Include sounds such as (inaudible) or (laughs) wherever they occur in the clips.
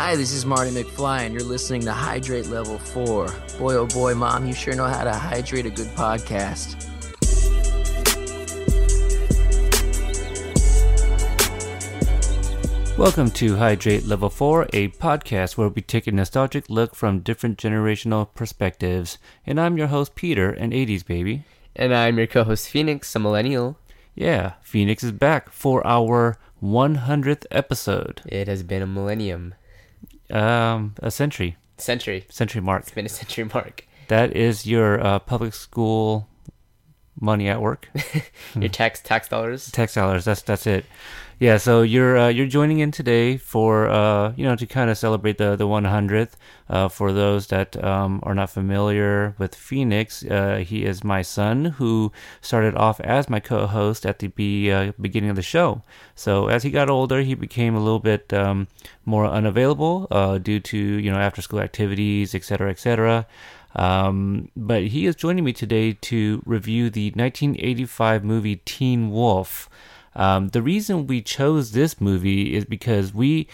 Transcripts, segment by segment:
Hi, this is Marty McFly, and you're listening to Hydrate Level 4. Boy, oh boy, Mom, you sure know how to hydrate a good podcast. Welcome to Hydrate Level 4, a podcast where we take a nostalgic look from different generational perspectives. And I'm your host, Peter, an 80s baby. And I'm your co host, Phoenix, a millennial. Yeah, Phoenix is back for our 100th episode. It has been a millennium. Um, a century. Century. Century mark. It's been a century mark. That is your uh, public school money at work. (laughs) your tax tax dollars. Tax dollars. That's that's it. Yeah. So you're uh, you're joining in today for uh, you know to kind of celebrate the the 100th. Uh, for those that um, are not familiar with Phoenix, uh, he is my son who started off as my co-host at the be, uh, beginning of the show. So as he got older, he became a little bit um, more unavailable uh, due to you know after school activities, etc., etc. Um, but he is joining me today to review the 1985 movie Teen Wolf. Um, the reason we chose this movie is because we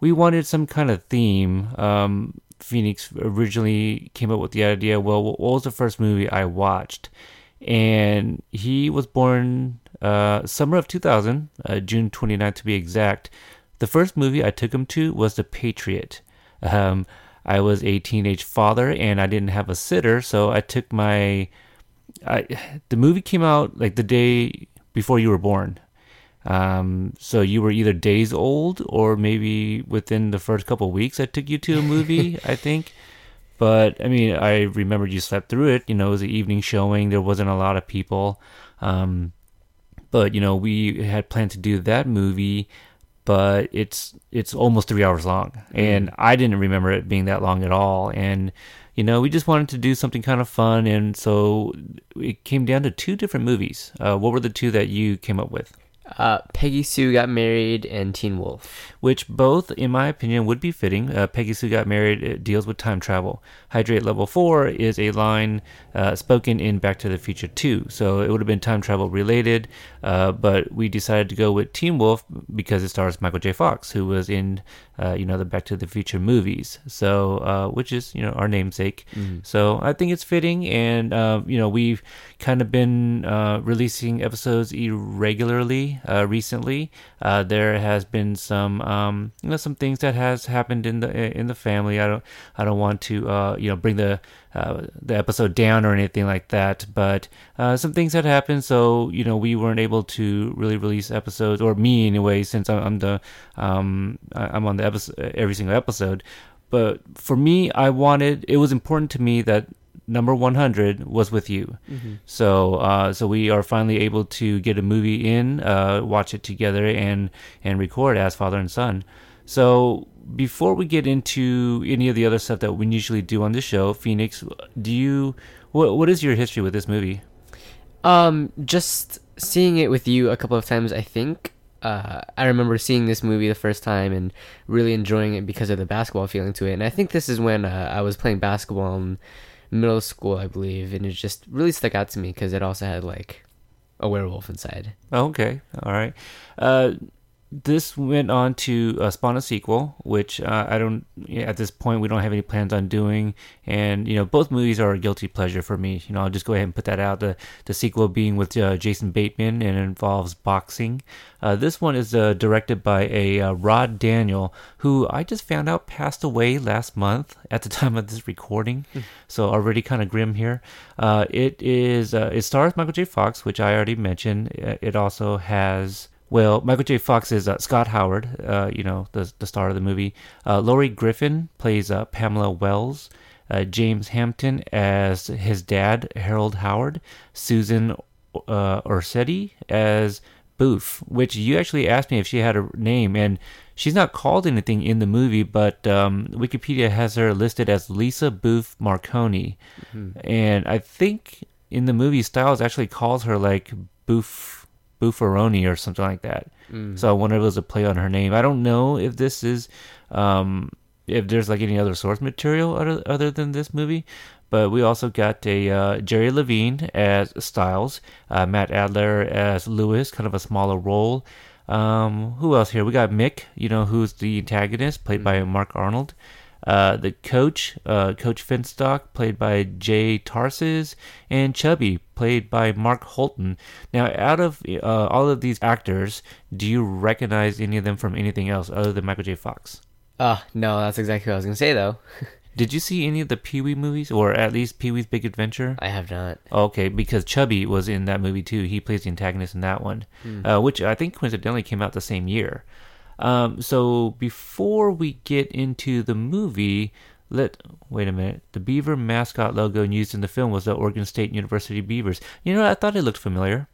we wanted some kind of theme. Um, Phoenix originally came up with the idea. Well, what was the first movie I watched? And he was born uh, summer of 2000, uh, June 29th to be exact. The first movie I took him to was The Patriot. Um, I was a teenage father and I didn't have a sitter, so I took my. I, the movie came out like the day before you were born. Um, so you were either days old or maybe within the first couple of weeks I took you to a movie, (laughs) I think. But I mean, I remember you slept through it. You know, it was an evening showing. There wasn't a lot of people. Um, but you know, we had planned to do that movie, but it's it's almost three hours long, and I didn't remember it being that long at all. And you know, we just wanted to do something kind of fun, and so it came down to two different movies. Uh, what were the two that you came up with? Uh, Peggy Sue got married and Teen Wolf. Which both, in my opinion, would be fitting. Uh, Peggy Sue got married. It deals with time travel. Hydrate Level Four is a line uh, spoken in Back to the Future Two, so it would have been time travel related. Uh, but we decided to go with Teen Wolf because it stars Michael J. Fox, who was in uh, you know the Back to the Future movies. So uh, which is you know our namesake. Mm-hmm. So I think it's fitting, and uh, you know we've kind of been uh, releasing episodes irregularly uh, recently. Uh, there has been some um, you know some things that has happened in the in the family. I don't I don't want to uh, you know bring the uh, the episode down or anything like that, but uh, some things had happened. So you know we weren't able to really release episodes, or me anyway, since I'm, I'm the um, I'm on the episode every single episode. But for me, I wanted it was important to me that number 100 was with you. So uh, so we are finally able to get a movie in, uh, watch it together, and and record as father and son. So before we get into any of the other stuff that we usually do on the show, Phoenix, do you what what is your history with this movie? Um, just seeing it with you a couple of times, I think. Uh, I remember seeing this movie the first time and really enjoying it because of the basketball feeling to it. And I think this is when uh, I was playing basketball in middle school, I believe, and it just really stuck out to me because it also had like a werewolf inside. Oh, okay, all right. Uh, this went on to uh, spawn a sequel, which uh, I don't. At this point, we don't have any plans on doing, and you know, both movies are a guilty pleasure for me. You know, I'll just go ahead and put that out. The the sequel being with uh, Jason Bateman and involves boxing. Uh, this one is uh, directed by a uh, Rod Daniel, who I just found out passed away last month at the (laughs) time of this recording. So already kind of grim here. Uh, it is. Uh, it stars Michael J. Fox, which I already mentioned. It also has well, Michael J. Fox is uh, Scott Howard, uh, you know, the, the star of the movie. Uh, Lorie Griffin plays uh, Pamela Wells. Uh, James Hampton as his dad, Harold Howard. Susan uh, Ursitti as Boof, which you actually asked me if she had a name, and she's not called anything in the movie, but um, Wikipedia has her listed as Lisa Boof Marconi. And I think in the movie, Stiles actually calls her like Boof. Buffaroni or something like that. So I wonder if it was a play on her name. I don't know if this is, um, if there's like any other source material other, other than this movie. But we also got a uh, Jerry Levine as Stiles, uh, Matt Adler as Lewis, kind of a smaller role. Um, who else here? We got Mick, you know, who's the antagonist, played by Mark Arnold. Uh, the coach, uh, Coach Finstock, played by Jay Tarses, and Chubby, played by Mark Holton. Now, out of uh, all of these actors, do you recognize any of them from anything else other than Michael J. Fox? Oh no, that's exactly what I was gonna say though. (laughs) Did you see any of the Pee Wee movies, or at least Pee Wee's Big Adventure? I have not. Okay, because Chubby was in that movie too. He plays the antagonist in that one, uh, which I think coincidentally came out the same year. Um, so before we get into the movie, let wait a minute. The beaver mascot logo used in the film was the Oregon State University Beavers. You know, I thought it looked familiar.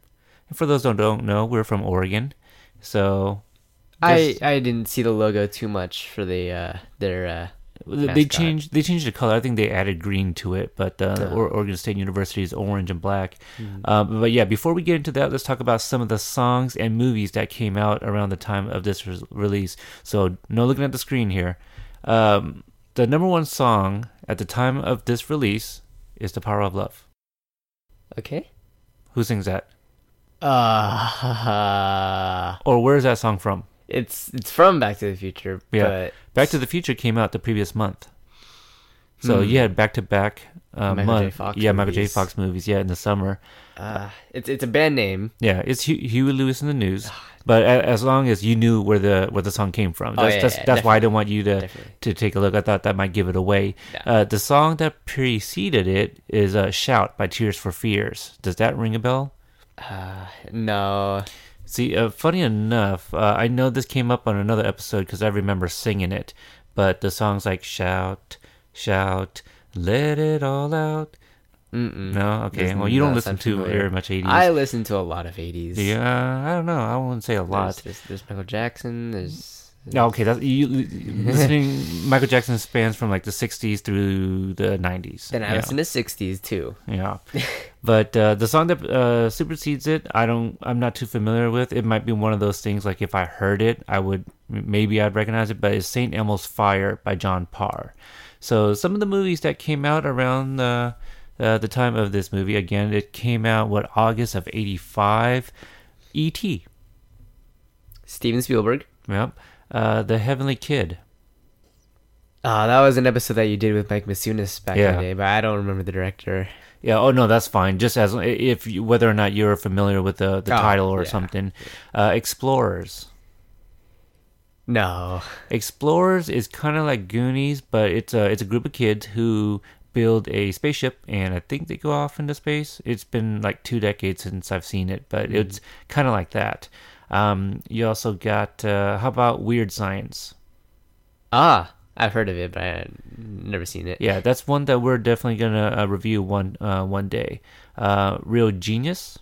And for those who don't know, we're from Oregon, so I I didn't see the logo too much for the uh their uh they mascot. changed they changed the color. I think they added green to it, but uh, Yeah. or- Oregon State University is orange and black. Uh, but yeah, before we get into that, let's talk about some of the songs and movies that came out around the time of this re- release. So no looking at the screen here. Um, the number one song at the time of this release is "The Power of Love." Okay. Who sings that? Uh (laughs) Or where is that song from? It's it's from Back to the Future, Yeah. but Back to the Future came out the previous month. So Hmm. you had back to back uh J. month. Fox yeah, Michael J. movies. Fox movies. Yeah, in the summer. uh it's it's a band name. Yeah, it's Hugh, Huey Lewis and the News. But as long as you knew where the where the song came from, Oh, that's yeah, that's, yeah, that's why I didn't want you to Definitely. to take a look. I thought that might give it away. Yeah. Uh, the song that preceded it is uh, "Shout" by Tears for Fears. Does that ring a bell? Uh no. See, uh, funny enough, uh, I know this came up on another episode because I remember singing it. But the song's like "Shout, shout, let it all out." Mm-mm. No, okay. Doesn't- Well, you don't listen to familiar. very much '80s. I listen to a lot of 80s. yeah, I don't know. I wouldn't say a lot. There's, there's, there's Michael Jackson. There's No, okay, that's you listening. (laughs) Michael Jackson spans from like the '60s through the '90s. then I yeah. listen to 60s too. Yeah, (laughs) but uh, the song that uh, supersedes it, I don't. I'm not too familiar with. It might be one of those things. Like if I heard it, I would maybe I'd recognize it. But it's Saint Elmo's Fire by John Parr. So some of the movies that came out around the uh, the time of this movie, again, it came out what August of '85. E.T. Steven Spielberg. Yep. Uh, the Heavenly Kid. Oh, that was an episode that you did with Mike Masunas back in the day, but I don't remember the director. Yeah. Oh no, that's fine. Just as if you, whether or not you're familiar with the the Oh, title or yeah. something. Uh, Explorers. No. Explorers is kind of like Goonies, but it's a it's a group of kids who build a spaceship, and I think they go off into space. It's been like two decades since I've seen it, but it's kind of like that. Um, you also got uh, how about Weird Science? Ah, I've heard of it, but I've never seen it. Yeah, that's one that we're definitely gonna uh, review one uh, one day. Uh, Real Genius.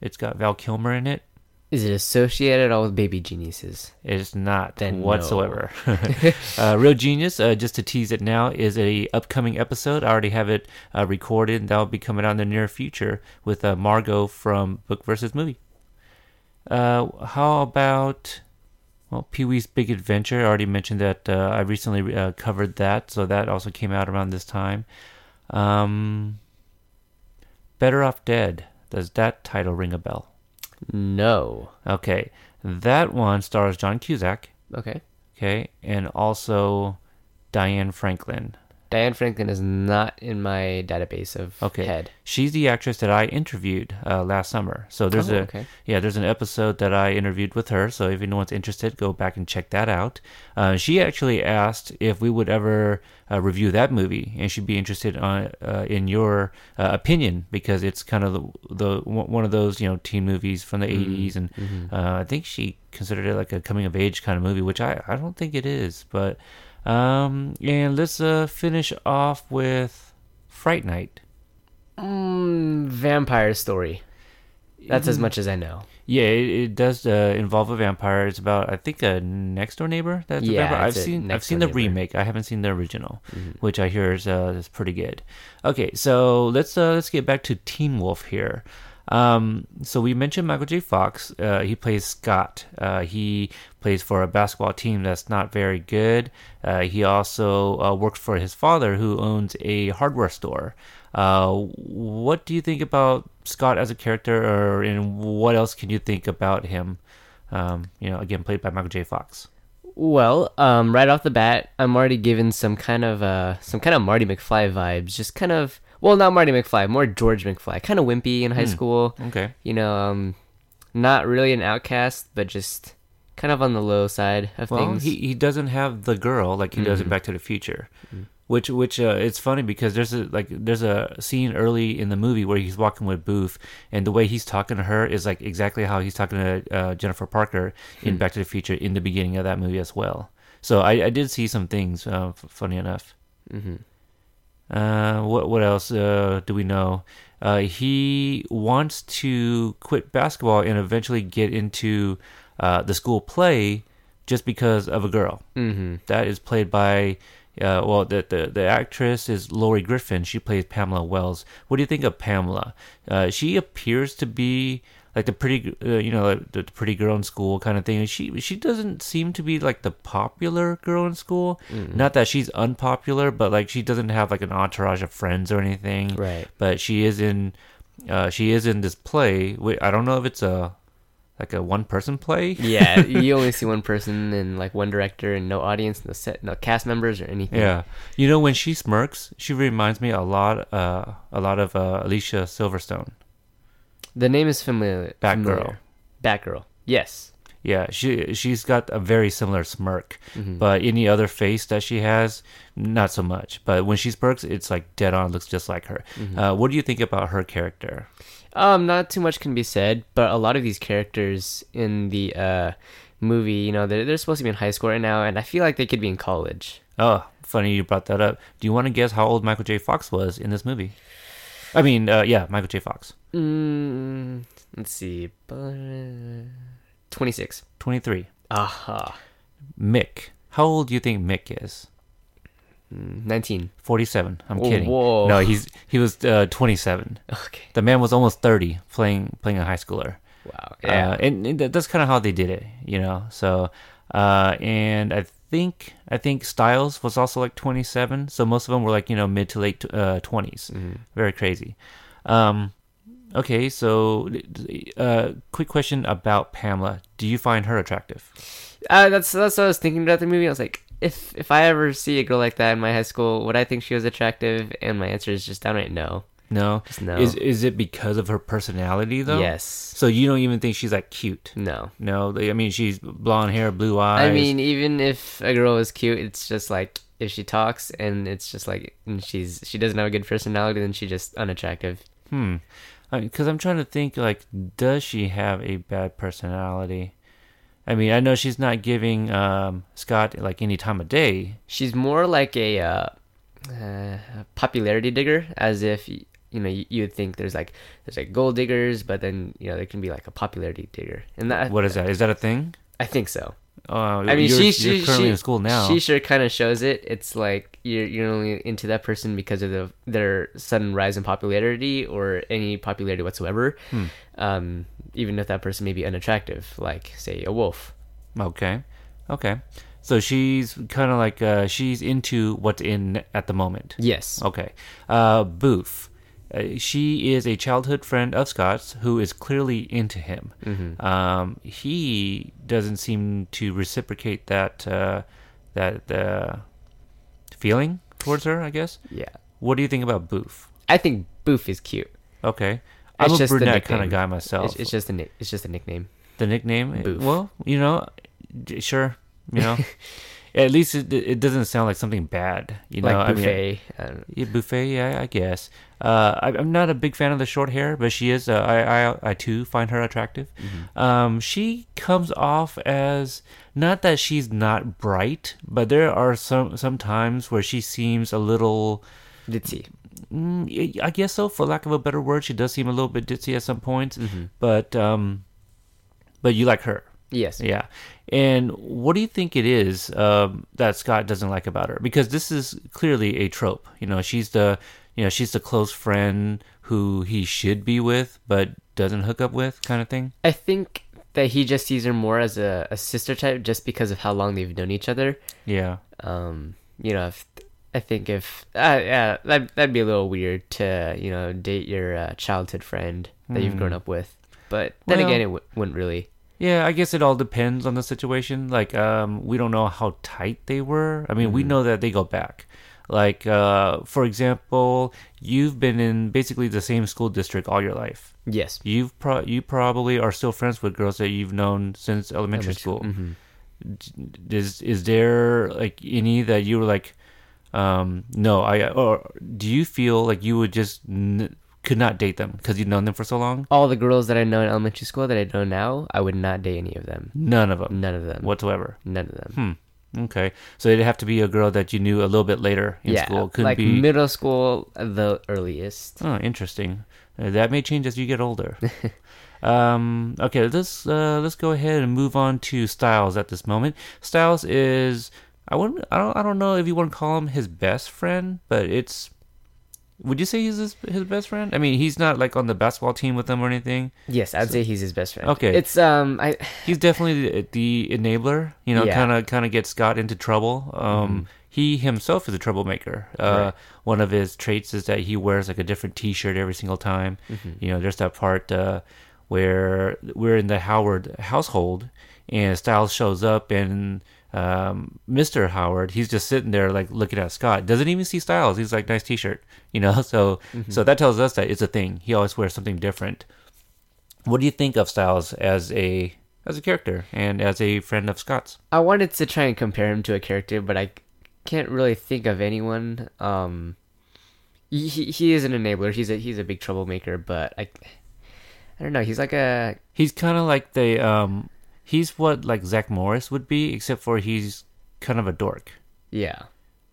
It's got Val Kilmer in it. Is it associated at all with Baby Geniuses? It's not Then no. whatsoever. (laughs) (laughs) uh, Real Genius, uh, just to tease it now, is a upcoming episode. I already have it uh, recorded, and that'll be coming out in the near future with uh, Margot from Book versus Movie. Uh, how about well, Pee Wee's Big Adventure? I already mentioned that uh, I recently uh, covered that, so that also came out around this time. Um, Better Off Dead. Does that title ring a bell? No. Okay, that one stars John Cusack. Okay. Okay, and also Diane Franklin. Diane Franklin is not in my database of Okay, head. she's the actress that I interviewed uh, last summer. So there's Oh, a okay. yeah, there's an episode that I interviewed with her. So if anyone's interested, go back and check that out. Uh, she actually asked if we would ever uh, review that movie, and she'd be interested on, uh, in your uh, opinion because it's kind of the, the one of those you know teen movies from the Mm-hmm. 80s, and uh, I think she considered it like a coming of age kind of movie, which I I don't think it is, but. Um, and let's uh, finish off with Fright Night. Mm, vampire story. That's as much as I know. Yeah, it, it does uh, involve a vampire. It's about I think a next door neighbor. That's a Yeah, vampire. I've seen I've seen the neighbor. remake. I haven't seen the original, which I hear is uh, is pretty good. Okay, so let's uh, let's get back to Teen Wolf here. Um, so we mentioned Michael J. Fox. Uh, he plays Scott. Uh, he plays for a basketball team that's not very good. Uh, he also uh, works for his father, who owns a hardware store. Uh, what do you think about Scott as a character, or and what else can you think about him? Um, you know, again, played by Michael J. Fox. Well, um, right off the bat, I'm already given some kind of uh, some kind of Marty McFly vibes. Just kind of, well, not Marty McFly, more George McFly. Kind of wimpy in high Hmm. school. Okay. You know, um, not really an outcast, but just kind of on the low side of Well, things. he, he doesn't have the girl like he does in Back to the Future, which which uh, it's funny because there's a like there's a scene early in the movie where he's walking with Boof, and the way he's talking to her is like exactly how he's talking to uh, Jennifer Parker in Back to the Future in the beginning of that movie as well. So I, I did see some things. Uh, f- funny enough. hmm Uh, what what else uh, do we know? Uh, he wants to quit basketball and eventually get into uh, the school play just because of a girl. hmm That is played by, uh, well, the, the the actress is Lorie Griffin. She plays Pamela Wells. What do you think of Pamela? Uh, she appears to be like the pretty, uh, you know, like the pretty girl in school kind of thing. She she doesn't seem to be like the popular girl in school. Not that she's unpopular, but like she doesn't have like an entourage of friends or anything. Right. But she is in, uh, she is in this play. I don't know if it's a like a one person play. Yeah, (laughs) you only see one person and like one director and no audience, no set, no cast members or anything. Yeah, you know when she smirks, she reminds me a lot, uh, a lot of uh, Alicia Silverstone. The name is familiar. Batgirl. familiar. Batgirl. Yes. Yeah, she she's got a very similar smirk, Mm-hmm. but any other face that she has, not so much. But when she smirks, it's like dead on, looks just like her. Mm-hmm. Uh, what do you think about her character? Um, not too much can be said, but a lot of these characters in the uh movie, you know, they're they're supposed to be in high school right now, and I feel like they could be in college. Oh, funny you brought that up. Do you want to guess how old Michael J. Fox was in this movie? I mean, uh, yeah, Michael J. Fox, Mm, let's see, twenty six. twenty three. Aha, Mick, how old do you think Mick is? Mm, nineteen. 47. I'm Oh, kidding. whoa. No, he's he was uh, 27. Okay. The man was almost 30 playing playing a high schooler. Wow. Uh, and, and that's kind of how they did it, you know. So uh, and I think I think Stiles was also like 27. So most of them were like, you know, mid to late uh, 20s. Very crazy. Um okay, so uh quick question about Pamela. Do you find her attractive? Uh, that's that's what I was thinking about the movie. I was like, if if I ever see a girl like that in my high school, would I think she was attractive? And my answer is just downright no. No. Just no. Is is it because of her personality though? Yes. So you don't even think she's like cute? No. No, I mean she's blonde hair, blue eyes. I mean, even if a girl is cute, it's just like if she talks and it's just like and she's she doesn't have a good personality, then she's just unattractive. hmm, because I'm trying to think like, does she have a bad personality? I mean, I know she's not giving um, Scott like any time of day. She's more like a uh, uh, popularity digger, as if you know you, you would think there's like there's like gold diggers, but then you know there can be like a popularity digger, and that What is that? Is that a thing? I think so. Uh, I mean, you're, she, you're she, currently she, in school now. She sure kind of shows it. It's like you're you're only into that person because of the their sudden rise in popularity or any popularity whatsoever. Hmm. Um, even if that person may be unattractive, like say a wolf. Okay, okay. So she's kind of like uh, she's into what's in at the moment. Yes. Okay. Uh, Boof. Uh, she is a childhood friend of Scott's who is clearly into him. Mm-hmm. Um, he doesn't seem to reciprocate that uh, that uh, feeling towards her. I guess. Yeah. What do you think about Boof? I think Boof is cute. Okay, I'm It's a brunette kind of guy myself. It's, it's just a nick. It's just a nickname. the nickname. Boof. Well, you know, sure, you know. (laughs) At least it, it doesn't sound like something bad, you know. like I mean, buffet. I. Yeah, buffet. Yeah, I guess. Uh, I, I'm not a big fan of the short hair, but she is. Uh, I, I, I too find her attractive. Um, she comes off as not that she's not bright, but there are some some times where she seems a little. Ditzy. Mm, I guess so, for lack of a better word, she does seem a little bit ditzy at some points. But um, but you like her. Yes. Yeah. And what do you think it is um, that Scott doesn't like about her? Because this is clearly a trope. You know, she's the you know she's the close friend who he should be with but doesn't hook up with, kind of thing. I think that he just sees her more as a, a sister type, just because of how long they've known each other. Yeah. um you know if, I think if uh, yeah, that that'd be a little weird to you know date your uh, childhood friend that you've grown up with. But then Well- again, it w- wouldn't really. Yeah, I guess it all depends on the situation. Like, um, we don't know how tight they were. I mean, we know that they go back. Like, uh, for example, you've been in basically the same school district all your life. Yes. You've pro- you probably are still friends with girls that you've known since elementary Elementary- school. mhm. Is is there like any that you were like, um, no, I or do you feel like you would just n- could not date them because you've known them for so long? All the girls that I know in elementary school that I know now, I would not date any of them. None of them None of them. whatsoever. None of them. Hmm. Okay. So it'd have to be a girl that you knew a little bit later in yeah, school. Couldn't like be. middle school, the earliest. oh, interesting. Uh, that may change as you get older. (laughs) um. Okay. Let's uh let's go ahead and move on to Stiles at this moment. Stiles is I wouldn't I don't I don't know if you want to call him his best friend, but it's. Would you say he's his, his best friend? I mean, he's not like on the basketball team with them or anything. Yes, I'd say he's his best friend. Okay. It's um, I He's definitely the, the enabler. You know, kind of kind of gets Scott into trouble. Um, he himself is a troublemaker. Uh, Right. One of his traits is that he wears like a different T-shirt every single time. You know, there's that part uh, where we're in the Howard household, and Stiles shows up, and um, Mr. Howard, he's just sitting there like looking at Scott. Doesn't even see Stiles. He's like, nice T-shirt. You know, (laughs) so so that tells us that it's a thing. He always wears something different. What do you think of Stiles as a as a character and as a friend of Scott's? I wanted to try and compare him to a character, but I can't really think of anyone. Um, he he, he is an enabler. He's a he's a big troublemaker, but I I don't know. He's like a He's kind of like the um, he's what like Zach Morris would be, except for he's kind of a dork, yeah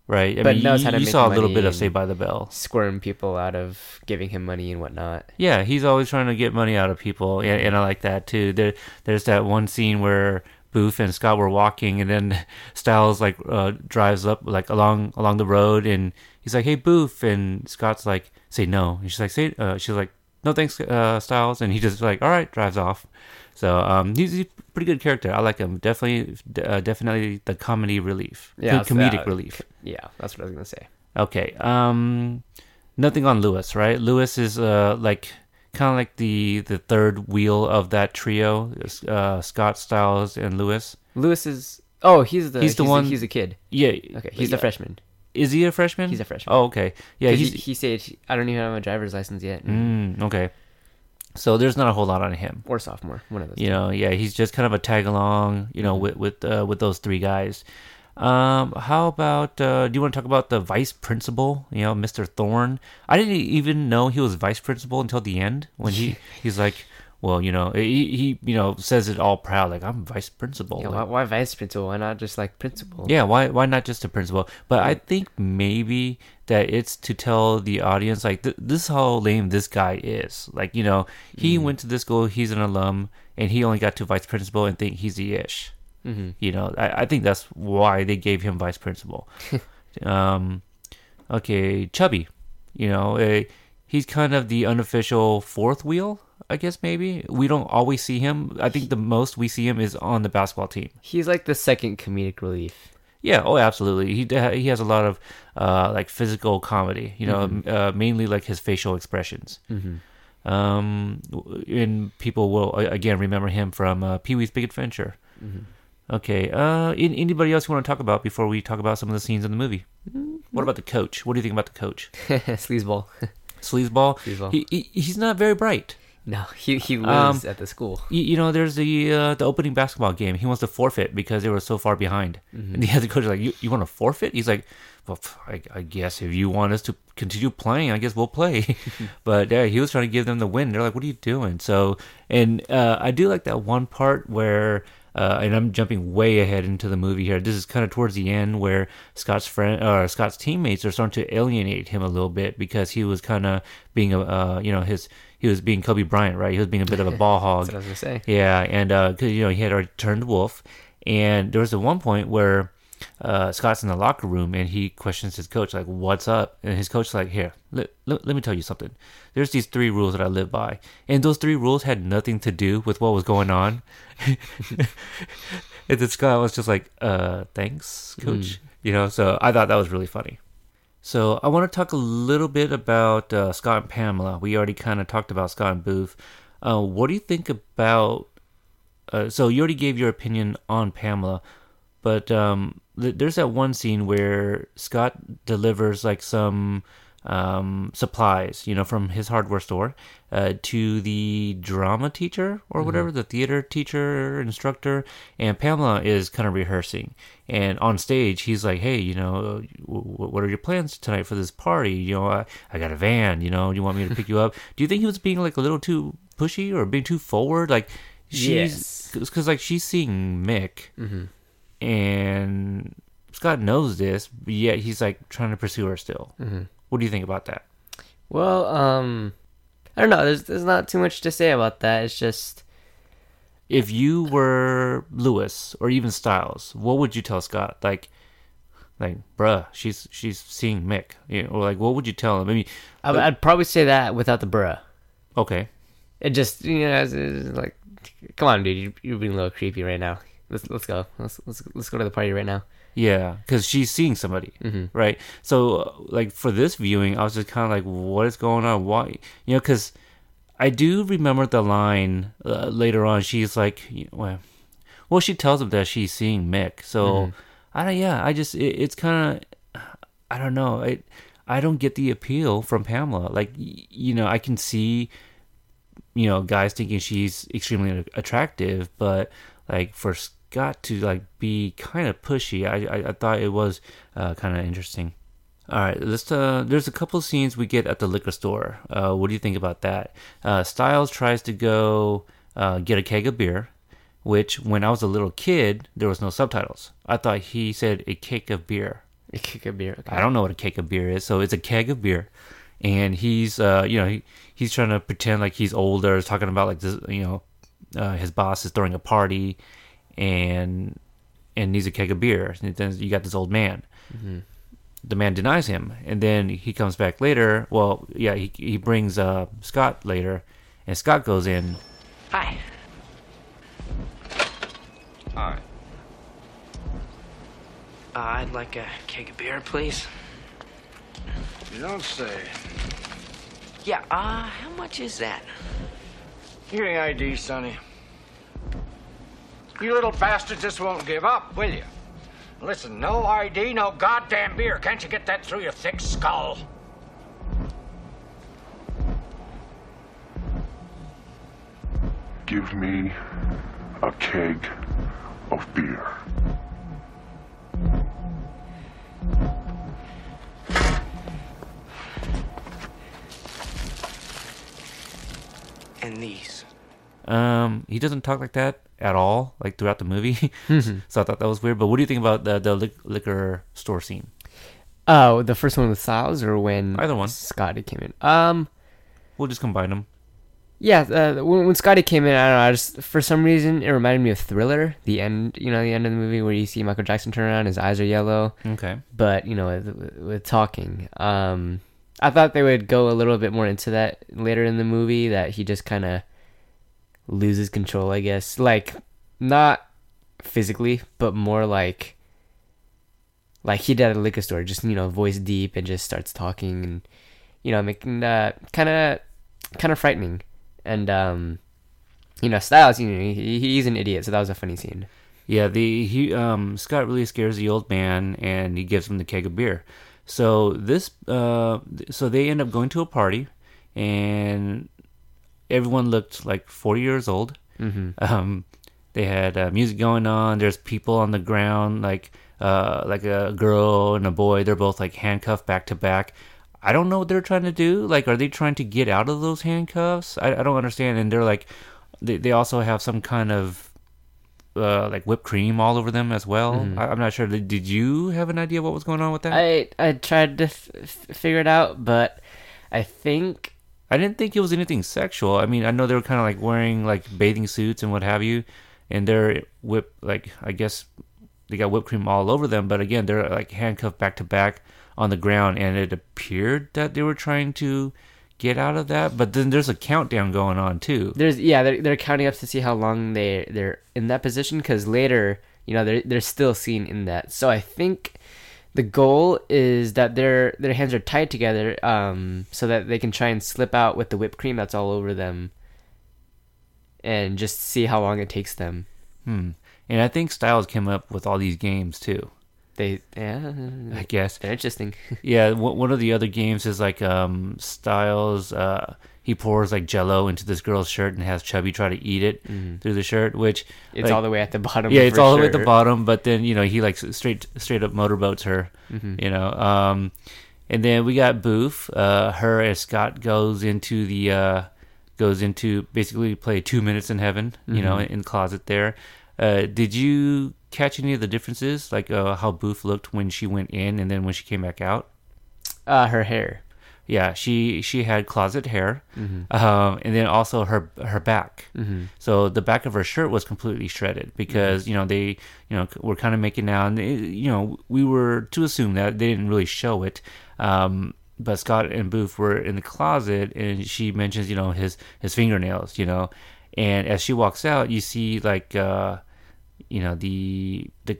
right? I But mean, knows you, how to you saw a little bit of Saved by the Bell. squirm people out of giving him money and whatnot. Yeah, he's always trying to get money out of people, and, and I like that too. There, there's that one scene where Boof and Scott were walking, and then (laughs) Stiles like uh, drives up like along along the road, and he's like, "Hey, Boof," and Scott's like, "Say no," and she's like, "Say," uh, she's like, "No, thanks, uh, Stiles," and he just like, "All right," drives off. So um, he's, he's a pretty good character. I like him. Definitely, uh, definitely the comedy relief, Yeah, Co- comedic uh, relief. Yeah, that's what I was gonna say. Okay. Um, nothing on Lewis, right? Lewis is uh like kind of like the the third wheel of that trio. Uh, Scott Stiles and Lewis. Lewis is oh he's the He's the one- he's a kid. Yeah. Okay, he's yeah. the freshman. Is he a freshman? He's a freshman. Oh, okay. Yeah, he's he, he said I don't even have a driver's license yet, mm, okay. So there's not a whole lot on him. or sophomore, one of those. You know, yeah, he's just kind of a tag along. You Mm-hmm. know, with with uh, with those three guys. Um, how about uh, do you want to talk about the vice principal? You know, Mr. Thorne. I didn't even know he was vice principal until the end when he (laughs) he's like, well, you know, he, he you know says it all proud like I'm vice principal. Yeah, why, why vice principal? Why not just like principal? yeah, why why not just a principal? But I think maybe that it's to tell the audience like th- this is how lame this guy is. Like you know, he went to this school, he's an alum, and he only got to vice principal and think he's the ish. Mm-hmm. You know, I, I think that's why they gave him vice principal. (laughs) um, okay, Chubby, you know, uh, he's kind of the unofficial fourth wheel. I guess maybe we don't always see him. I think the most we see him is on the basketball team. He's like the second comedic relief. Yeah, oh, absolutely. He he has a lot of uh, like physical comedy. You know, m uh, mainly like his facial expressions. Mm-hmm. Um, and people will again remember him from uh, Pee Wee's Big Adventure. Mm-hmm. Okay. Uh, an- anybody else you want to talk about before we talk about some of the scenes in the movie? What about the coach? What do you think about the coach? (laughs) Sleazeball. (laughs) Sleazeball. Sleazeball. He, he he's not very bright. no, he he Um, at the school. You, you know, there's the uh, the opening basketball game. He wants to forfeit because they were so far behind. Mm-hmm. And the (laughs) other coach is like, "You you want to forfeit?" He's like, "Well, I, I guess if you want us to continue playing, I guess we'll play." (laughs) (laughs) but yeah, he was trying to give them the win. They're like, "What are you doing?" So, and uh, I do like that one part where. Uh, and I'm jumping way ahead into the movie here. This is kind of towards the end where Scott's friend or Scott's teammates are starting to alienate him a little bit because he was kind of being a, uh, you know, his he was being Kobe Bryant, right? He was being a bit of a ball (laughs) hog. That's what I was gonna say. Yeah, and because you know he had already turned wolf, and there was at one point where uh, Scott's in the locker room and he questions his coach like, "What's up?" And his coach's like, "Here, let, let, let me tell you something. There's these three rules that I live by, and those three rules had nothing to do with what was going on." (laughs) and then Scott was just like, "Uh, thanks, coach." You know, so I thought that was really funny. So I want to talk a little bit about uh, Scott and Pamela. We already kind of talked about Scott and Boof. Uh, what do you think about? Uh, so you already gave your opinion on Pamela, but um, there's that one scene where Scott delivers like some um, supplies, you know, from his hardware store uh, to the drama teacher or whatever, the theater teacher, instructor. And Pamela is kind of rehearsing. And on stage, he's like, hey, you know, w- what are your plans tonight for this party? You know, I, I got a van, you know, you want me to pick you up? Do you think he was being like a little too pushy or being too forward? Like, she's, because like she's seeing Mick and Scott knows this, but yet he's like trying to pursue her still. Mm-hmm. What do you think about that? Well, um, I don't know. There's there's not too much to say about that. It's just If you were Lewis or even Stiles, what would you tell Scott? Like, like, bruh, she's she's seeing Mick, you know, or like, what would you tell him? I mean, I, would- I'd probably say that without the bruh. okay, It just you know, it's, it's like, come on, dude, you, you're being a little creepy right now. Let's let's go. Let's let's let's go to the party right now. yeah, because she's seeing somebody, right? So, like for this viewing, I was just kind of like, what is going on? Why, you know? Because I do remember the line uh, later on. She's like, well, well, she tells him that she's seeing Mick. So, I don't. Yeah, I just it, it's kind of I don't know. I I don't get the appeal from Pamela. Like y- you know, I can see you know guys thinking she's extremely attractive, but like for Scott to like be kind of pushy, I I, I thought it was uh, kind of interesting. All right, let's. Uh, there's a couple scenes we get at the liquor store. Uh, what do you think about that? Uh, Stiles tries to go uh, get a keg of beer, which when I was a little kid, there was no subtitles. I thought he said a cake of beer. A kick a beer. Okay. I don't know what a cake of beer is, so it's a keg of beer, and he's uh you know he he's trying to pretend like he's older, talking about like this you know uh, his boss is throwing a party, and and needs a keg of beer. And then you got this old man. The man denies him, and then he comes back later. Well, yeah, he he brings uh Scott later, and Scott goes in. Hi. Hi. Uh, I'd like a keg of beer, please. You don't say. Yeah, uh, how much is that? Give me ID, Sonny. You little bastard just won't give up, will you? Listen, no ID, no goddamn beer. Can't you get that through your thick skull? Give me a keg of beer. And these. Um, he doesn't talk like that at all, like throughout the movie. (laughs) so I thought that was weird. But what do you think about the the lic- liquor store scene? Oh, the first one with Stiles or when Either one. Scotty came in. Um, We'll just combine them. yeah, uh, when, when Scotty came in, I don't know. I just for some reason it reminded me of Thriller. The end, you know, the end of the movie where you see Michael Jackson turn around, his eyes are yellow, Okay. but you know, with, with talking. Um, I thought they would go a little bit more into that later in the movie. That he just kind of loses control, I guess. Like not physically, but more like like he did at a liquor store, just you know, voice deep and just starts talking and you know, making uh kind of kind of frightening. And um you know, Stiles, you know, he, he's an idiot, so that was a funny scene. Yeah, the he um Scott really scares the old man and he gives him the keg of beer. So this uh so they end up going to a party and everyone looked like 40 years old. Mm-hmm. Um they had uh, music going on. There's people on the ground like uh like a girl and a boy. They're both like handcuffed back to back. I don't know what they're trying to do. Like, are they trying to get out of those handcuffs? I, I don't understand. And they're like, they, they also have some kind of uh, like whipped cream all over them as well. I, I'm not sure. Did you have an idea what was going on with that? I, I tried to f- figure it out, but I think didn't think it was anything sexual. I mean, I know they were kind of like wearing like bathing suits and what have you, and they're whip like I guess they got whipped cream all over them. But again, they're like handcuffed back to back on the ground, and it appeared that they were trying to get out of that. But then there's a countdown going on too. there's yeah they're they're counting up to see how long they they're in that position because later you know they're they're still seen in that. So I think The goal is that their their hands are tied together, um, so that they can try and slip out with the whipped cream that's all over them, and just see how long it takes them. Hmm. And I think Stiles came up with all these games too. They yeah, I guess. they're interesting. (laughs) Yeah, one one of the other games is like um Stiles. Uh, he pours like Jello into this girl's shirt and has Chubby try to eat it through the shirt, which Mm-hmm. It's like, all the way at the bottom. yeah, it's all the way at the bottom. But then you know he like straight straight up motorboats her, Mm-hmm. you know. Um, and then we got Boof. Uh, her as Scott goes into the uh, goes into basically play two minutes in heaven, you know, Mm-hmm. in the closet there. Uh, did you catch any of the differences, like uh, how Boof looked when she went in and then when she came back out? Uh, her hair. Yeah, she she had closet hair, Mm-hmm. um, and then also her her back. So the back of her shirt was completely shredded Mm-hmm. because you know they you know were kind of making out, and they, you know we were to assume that they didn't really show it. Um, but Scott and Boof were in the closet, and she mentions you know his his fingernails, you know, and as she walks out, you see like uh, you know the the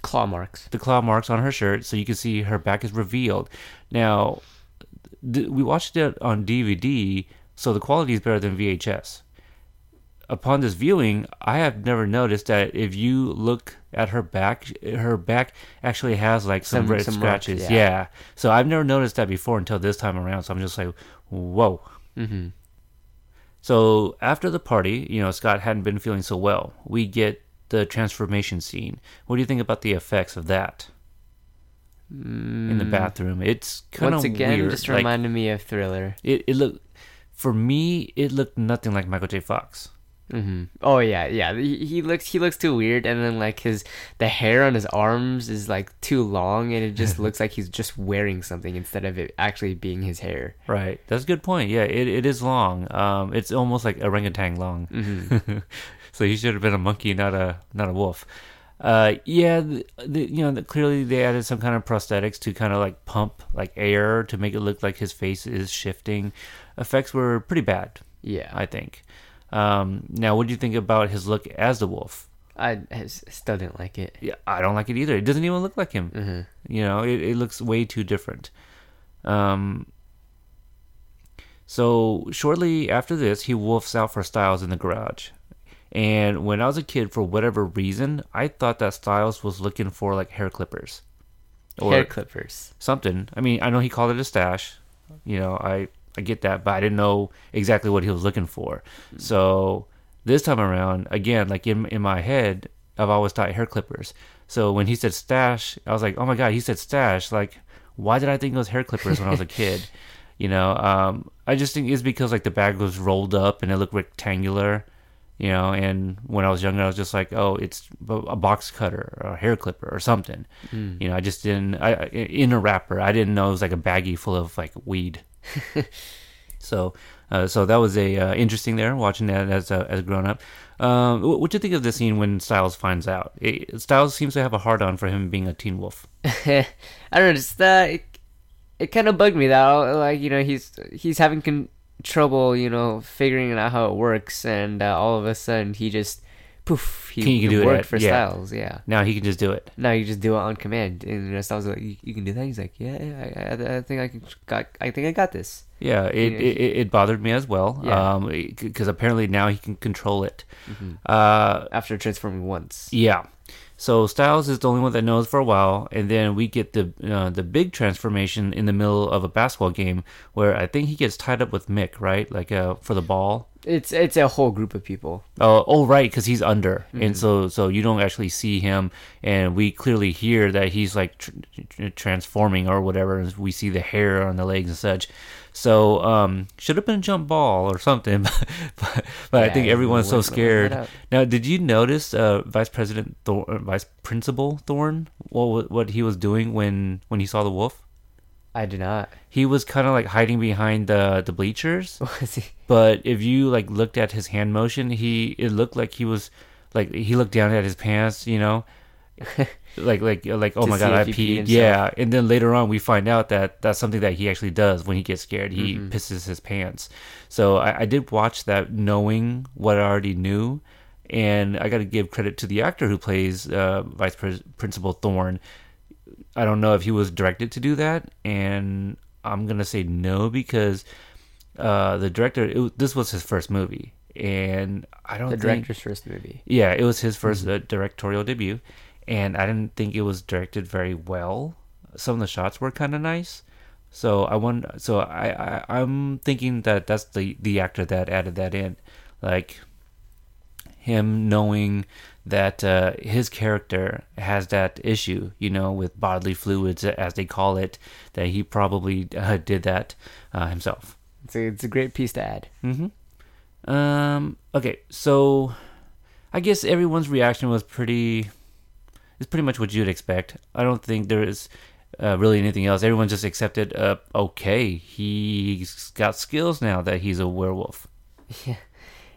Claw marks. the claw marks on her shirt, so you can see her back is revealed. Now, th- we watched it on DVD, so the quality is better than VHS. Upon this viewing, I have never noticed that if you look at her back, her back actually has like some, Some- red some marks, scratches. yeah. yeah. So I've never noticed that before until this time around. So I'm just like, whoa. Mm-hmm. So after the party, you know, Scott hadn't been feeling so well. We get the transformation scene. What do you think about the effects of that? In the bathroom. It's kind of Mm. Once again, weird. just like, reminded me of Thriller. it. It looked for me. It looked nothing like Michael J. Fox. hmm Oh yeah, yeah. He, he looks he looks too weird, and then like his the hair on his arms is like too long, and it just (laughs) looks like he's just wearing something instead of it actually being his hair. Right. That's a good point. Yeah, it, it is long. Um, it's almost like orangutan long. Mm-hmm. (laughs) so he should have been a monkey, not a not a wolf. Uh, yeah, the, the, you know, the, clearly they added some kind of prosthetics to kind of like pump like air to make it look like his face is shifting. Effects were pretty bad, Yeah, I think. Um, now, what do you think about his look as the wolf? I still didn't like it. Yeah, I don't like it either. It doesn't even look like him. Mm-hmm. You know, it, it looks way too different. Um, so shortly after this, he wolfs out for Stiles in the garage. And when I was a kid, for whatever reason, I thought that Stiles was looking for like hair clippers or hair clippers. something. I mean, I know he called it a stash. You know, I I get that, but I didn't know exactly what he was looking for. So this time around, again, like in in my head, I've always thought hair clippers. So when he said stash, I was like, oh my god, he said stash. Like, why did I think it was hair clippers when I was a kid? (laughs) You know, um, I just think it's because like the bag was rolled up and it looked rectangular. You know, and when I was younger, I was just like, oh, it's a box cutter or a hair clipper or something. You know, I just didn't. I I- in a wrapper, I didn't know it was like a baggie full of like weed. (laughs) so, uh, so that was a uh, interesting there watching that as a as a grown up. Um, what do you think of the scene when Stiles finds out? It, Stiles seems to have a hard on for him being a teen wolf. (laughs) I don't know. Just uh, it, it kind of bugged me that like you know he's he's having con- trouble you know figuring out how it works, and uh, all of a sudden he just poof he, Can you it do it at- for yeah. Stiles. Yeah. Now he can just do it. Now you just do it on command, and you know, Stiles was like, you, "You can do that." He's like, "Yeah, yeah I, I, I think I can. Got, I think I got this." Yeah, it, it, it bothered me as well. Yeah. Um, because apparently now he can control it. Uh, After transforming once. Yeah. So Stiles is the only one that knows for a while, and then we get the uh, the big transformation in the middle of a basketball game where I think he gets tied up with Mick, right? Like uh, for the ball. It's it's a whole group of people. Oh, oh, right, because he's under, and so so you don't actually see him, and we clearly hear that he's like tr- tr- transforming or whatever. And we see the hair on the legs and such. So um, should have been a jump ball or something, (laughs) but, but I Yeah, think everyone's so scared. Now, did you notice uh, Vice President Thor- uh, Vice Principal Thorne? What what he was doing when when he saw the wolf? I did not. He was kind of like hiding behind the the bleachers. (laughs) Was he? But if you like looked at his hand motion, he it looked like he was like he looked down at his pants, you know, (laughs) like like like oh my god, I peed. Yeah, and then later on we find out that that's something that he actually does when he gets scared. He Mm-hmm. pisses his pants. So I, I did watch that knowing what I already knew, and I got to give credit to the actor who plays uh, Vice Pres- Principal Thorne. I don't know if he was directed to do that, and I'm gonna say no because uh, the director. It, this was his first movie, and I don't The think. director's first movie. Yeah, it was his 1st uh, directorial debut, and I didn't think it was directed very well. Some of the shots were kind of nice, so I wonder. So I, I I'm thinking that that's the the actor that added that in, like him knowing that uh, his character has that issue, you know, with bodily fluids as they call it, that he probably uh, did that uh, himself. It's a, it's a great piece to add. Mm-hmm. Um. Okay. So, I guess everyone's reaction was pretty. It's pretty much what you'd expect. I don't think there is uh, really anything else. Everyone just accepted. Uh. Okay. He's got skills now that he's a werewolf.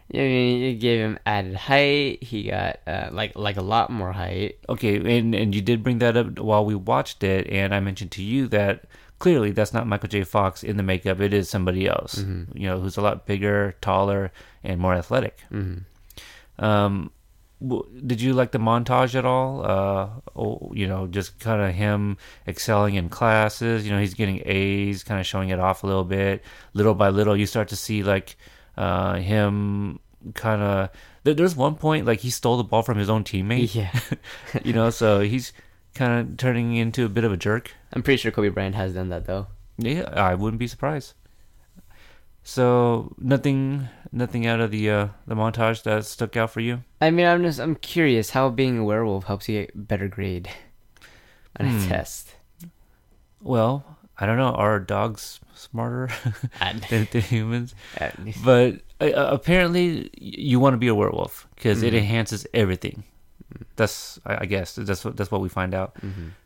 Yeah, I mean, you gave him added height. He got uh, like like a lot more height. Okay. And and you did bring that up while we watched it, and I mentioned to you that clearly that's not Michael J. Fox in the makeup. It is somebody else. You know, who's a lot bigger, taller, and more athletic. Um, w- did you like the montage at all? Uh, oh, you know, just kind of him excelling in classes. You know, he's getting A's, kind of showing it off a little bit. Little by little, you start to see like uh, him kind of. There, there's one point like he stole the ball from his own teammate. Yeah, (laughs) you know, so he's kind of turning into a bit of a jerk. I'm pretty sure Kobe Bryant has done that though. Yeah, I wouldn't be surprised. So nothing, nothing out of the uh, the montage that stuck out for you. I mean, I'm just I'm curious how being a werewolf helps you get better grade on a test. Well, I don't know. Are dogs smarter (laughs) than, (laughs) than humans? But uh, apparently, you want to be a werewolf because it enhances everything. That's, I guess, that's what that's what we find out.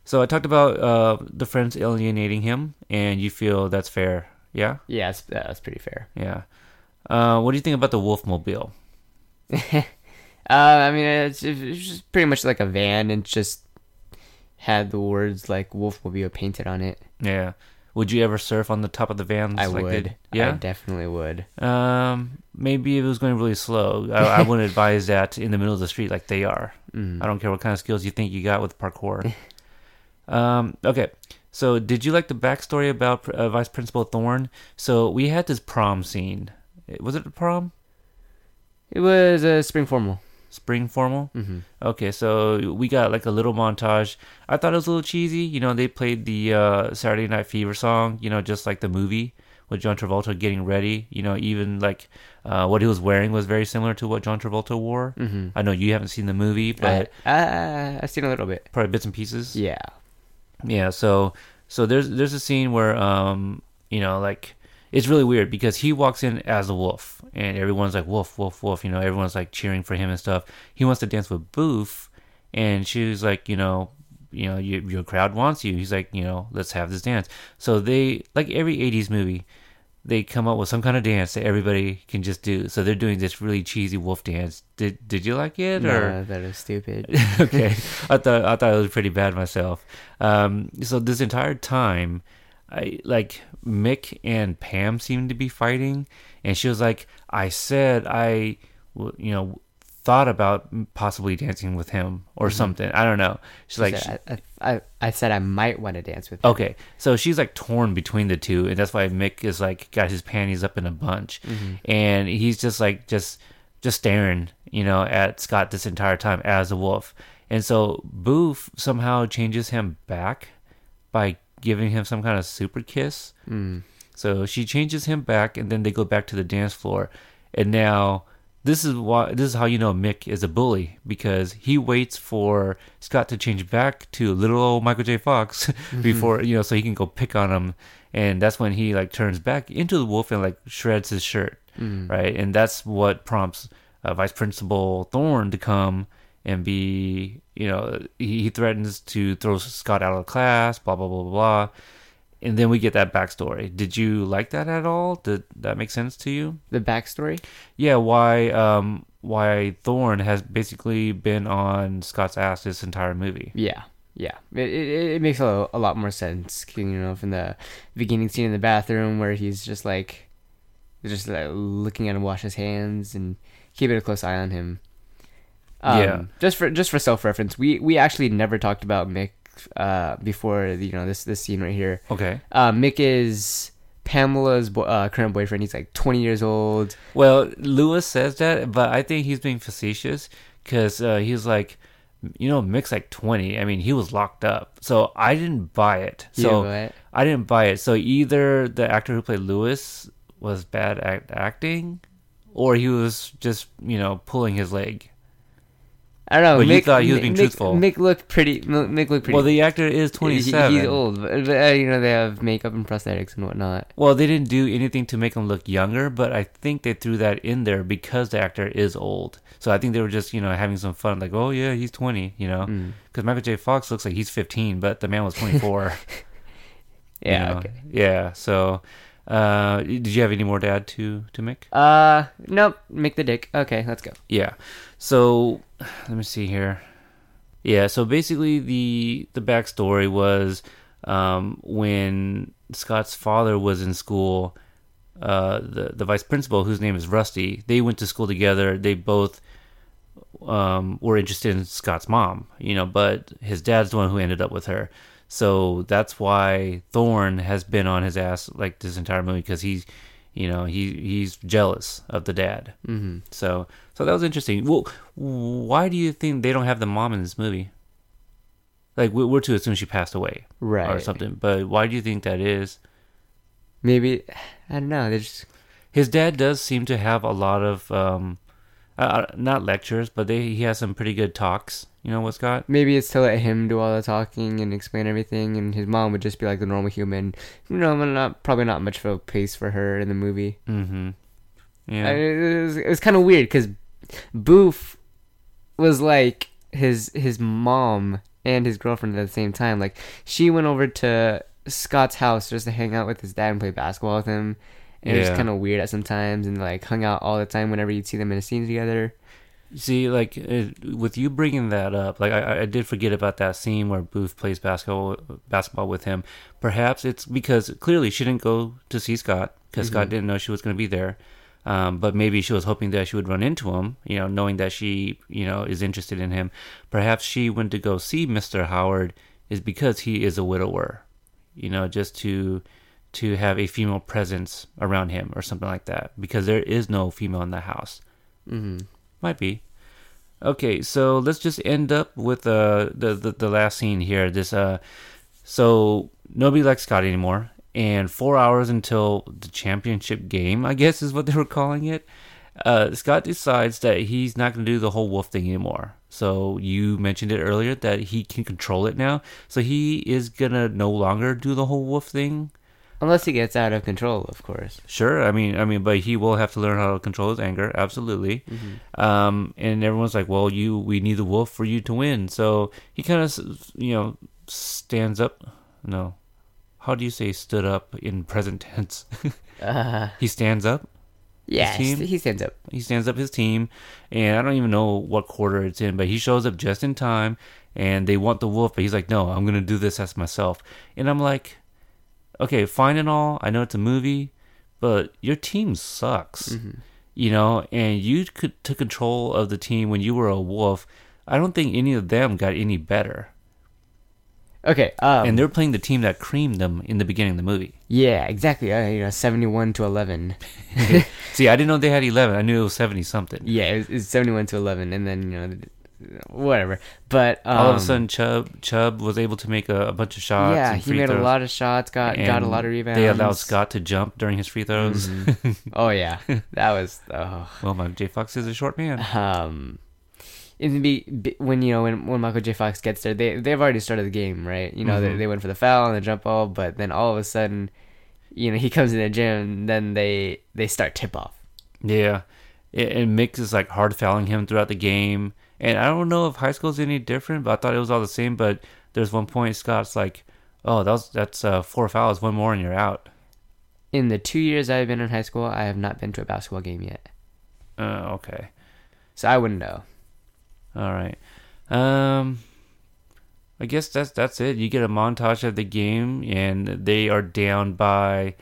So I talked about uh, the friends alienating him, and you feel that's fair. Yeah, yeah, that's, that's pretty fair. yeah. Uh, what do you think about the Wolfmobile? (laughs) Uh, I mean, it's, it's just pretty much like a van, and just had the words like Wolfmobile painted on it. Yeah. Would you ever surf on the top of the van? I like they- would. yeah. I definitely would. Um, maybe if it was going really slow, I, I (laughs) wouldn't advise that in the middle of the street like they are. I don't care what kind of skills you think you got with parkour. (laughs) um, okay, so did you like the backstory about uh, Vice Principal Thorne? So we had this prom scene. Was it a prom? It was a spring formal. Spring formal? Mm-hmm. Okay, so we got like a little montage. I thought it was a little cheesy. You know, they played the uh, Saturday Night Fever song, you know, just like the movie with John Travolta getting ready. You know, even like uh, what he was wearing was very similar to what John Travolta wore. Mm-hmm. I know you haven't seen the movie, but I, I, I've seen a little bit. probably bits and pieces. Yeah. Yeah, so so there's there's a scene where um you know like it's really weird because he walks in as a wolf and everyone's like wolf wolf wolf you know everyone's like cheering for him and stuff. He wants to dance with Boof and she's like you know you know your your crowd wants you. He's like you know let's have this dance. So they like every 80s movie they come up with some kind of dance that everybody can just do. So they're doing this really cheesy wolf dance. Did did you like it or No, that is stupid. (laughs) okay, I thought I thought it was pretty bad myself. Um, so this entire time, I like Mick and Pam seemed to be fighting, and she was like, "I said I, you know, thought about possibly dancing with him or mm-hmm. something. I don't know." She's like, So I, I, I, I said I might want to dance with. him. Okay, so she's like torn between the two, and that's why Mick is like got his panties up in a bunch, mm-hmm. and he's just like just just staring, you know, at Scott this entire time as a wolf, and so Boof somehow changes him back by giving him some kind of super kiss. Hmm. So she changes him back, and then they go back to the dance floor, and now this is why this is how you know Mick is a bully because he waits for Scott to change back to little old Michael J. Fox (laughs) mm-hmm. before you know so he can go pick on him, and that's when he like turns back into the wolf and like shreds his shirt, hmm. right? And that's what prompts uh, Vice Principal Thorne to come and be you know he, threatens to throw Scott out of class, blah blah blah blah blah. And then we get that backstory. Did you like that at all? Did that make sense to you? The backstory. Yeah, why um why Thorne has basically been on Scott's ass this entire movie. Yeah, yeah. It it, it makes a, a lot more sense. You know, from the beginning scene in the bathroom where he's just like, just like looking at him wash his hands and keeping a close eye on him. Um, Yeah. Just for just for self reference, we we actually never talked about Mick uh, before you know this this scene right here. Okay. Uh, Mick is Pamela's bo- uh, current boyfriend. He's like 20 years old. Well, Lewis says that, but I think he's being facetious because uh, he's like, you know, Mick's like 20. I mean, he was locked up. So I didn't buy it. You So didn't buy it? I didn't buy it. So either the actor who played Lewis was bad at acting or he was just, you know, pulling his leg. I don't know. But you Mick, thought he was being Mick, truthful. Mick looked pretty. Mick looked pretty. Well, the actor is he- 27. he's old, but, but, uh, you know they have makeup and prosthetics and whatnot. Well, they didn't do anything to make him look younger, but I think they threw that in there because the actor is old. So I think they were just, you know, having some fun, like, oh yeah, he's 20, you know, Mm. because Michael J. Fox looks like he's 15, but the man was 24. (laughs) you Yeah. know? Okay. Yeah. So, uh, did you have any more to add to to Mick? Uh, nope. Mick the dick. Okay, let's go. Yeah. So (sighs) let me see here. Yeah. So basically, the the backstory was um, when Scott's father was in school. Uh, the the vice principal, whose name is Rusty, they went to school together. They both um, were interested in Scott's mom, you know, but his dad's the one who ended up with her. So that's why Thorne has been on his ass like this entire movie because he's, you know, he he's jealous of the dad. Mm-hmm. So so that was interesting. Well, why do you think they don't have the mom in this movie? Like we- we're to assume she passed away, Right. or something. But why do you think that is? Maybe I don't know. Just His dad does seem to have a lot of um, uh, not lectures, but they he has some pretty good talks. You know what, Scott? maybe it's to let him do all the talking and explain everything, and his mom would just be like the normal human. You know, not probably not much of a pace for her in the movie. Mm-hmm. Yeah. I, it was, it was kind of weird because Boof was like his his mom and his girlfriend at the same time. Like she went over to Scott's house just to hang out with his dad and play basketball with him. And it was kind of weird at some times, and like hung out all the time whenever you'd see them in a scene together. See, like uh, with you bringing that up, like I, I did forget about that scene where Boof plays basketball basketball with him. Perhaps it's because clearly she didn't go to see Scott because Scott didn't know she was going to be there. Um, but maybe she was hoping that she would run into him, you know, knowing that she, you know, is interested in him. Perhaps she went to go see Mister Howard is because he is a widower, you know, just to to have a female presence around him or something like that because there is no female in the house. Mm-hmm. Might be. Okay, so let's just end up with uh, the, the the last scene here. This uh, so nobody likes Scott anymore, and four hours until the championship game, I guess is what they were calling it. Uh, Scott decides that he's not going to do the whole wolf thing anymore. So you mentioned it earlier that he can control it now. So he is gonna no longer do the whole wolf thing. Unless he gets out of control, of course. Sure, I mean, I mean, but he will have to learn how to control his anger. Absolutely. Um, and everyone's like, "Well, you, we need the wolf for you to win." So he kind of, you know, stands up. No, how do you say stood up in present tense? (laughs) Uh, he stands up. yeah, he stands up. He stands up his team, and I don't even know what quarter it's in, but he shows up just in time, and they want the wolf, but he's like, "No, I'm gonna do this as myself." And I'm like, "Okay, fine and all. I know it's a movie, but your team sucks, you know, and you could took control of the team when you were a wolf. I don't think any of them got any better, Okay. Um, and they're playing the team that creamed them in the beginning of the movie. yeah, exactly. Uh, you know, seventy-one to eleven. (laughs) See, I didn't know they had 11. I knew it was 70 something. Yeah, it's it seventy-one to eleven, and then you know, whatever. But um, All of a sudden, Chubb Chubb was able to make a, a bunch of shots. yeah, he made a lot of shots, got got a lot of rebounds. They allowed Scott to jump during his free throws. (laughs) Oh yeah, that was oh. well, Michael J. Fox is a short man. um. The be, be- when you know when, when Michael J. Fox gets there, they they've already started the game, right? You know they, Mhm. they went for the foul and the jump ball, but then all of a sudden, you know he comes in the gym, and then they they start tip off. Yeah, and Mick is like hard fouling him throughout the game. And I don't know if high school is any different, but I thought it was all the same. But there's one point Scott's like, "Oh, that's that's uh, four fouls, one more, and you're out." In the two years I've been in high school, I have not been to a basketball game yet, Uh, okay, so I wouldn't know. all right. Um, I guess that's that's it. You get a montage of the game, and they are down by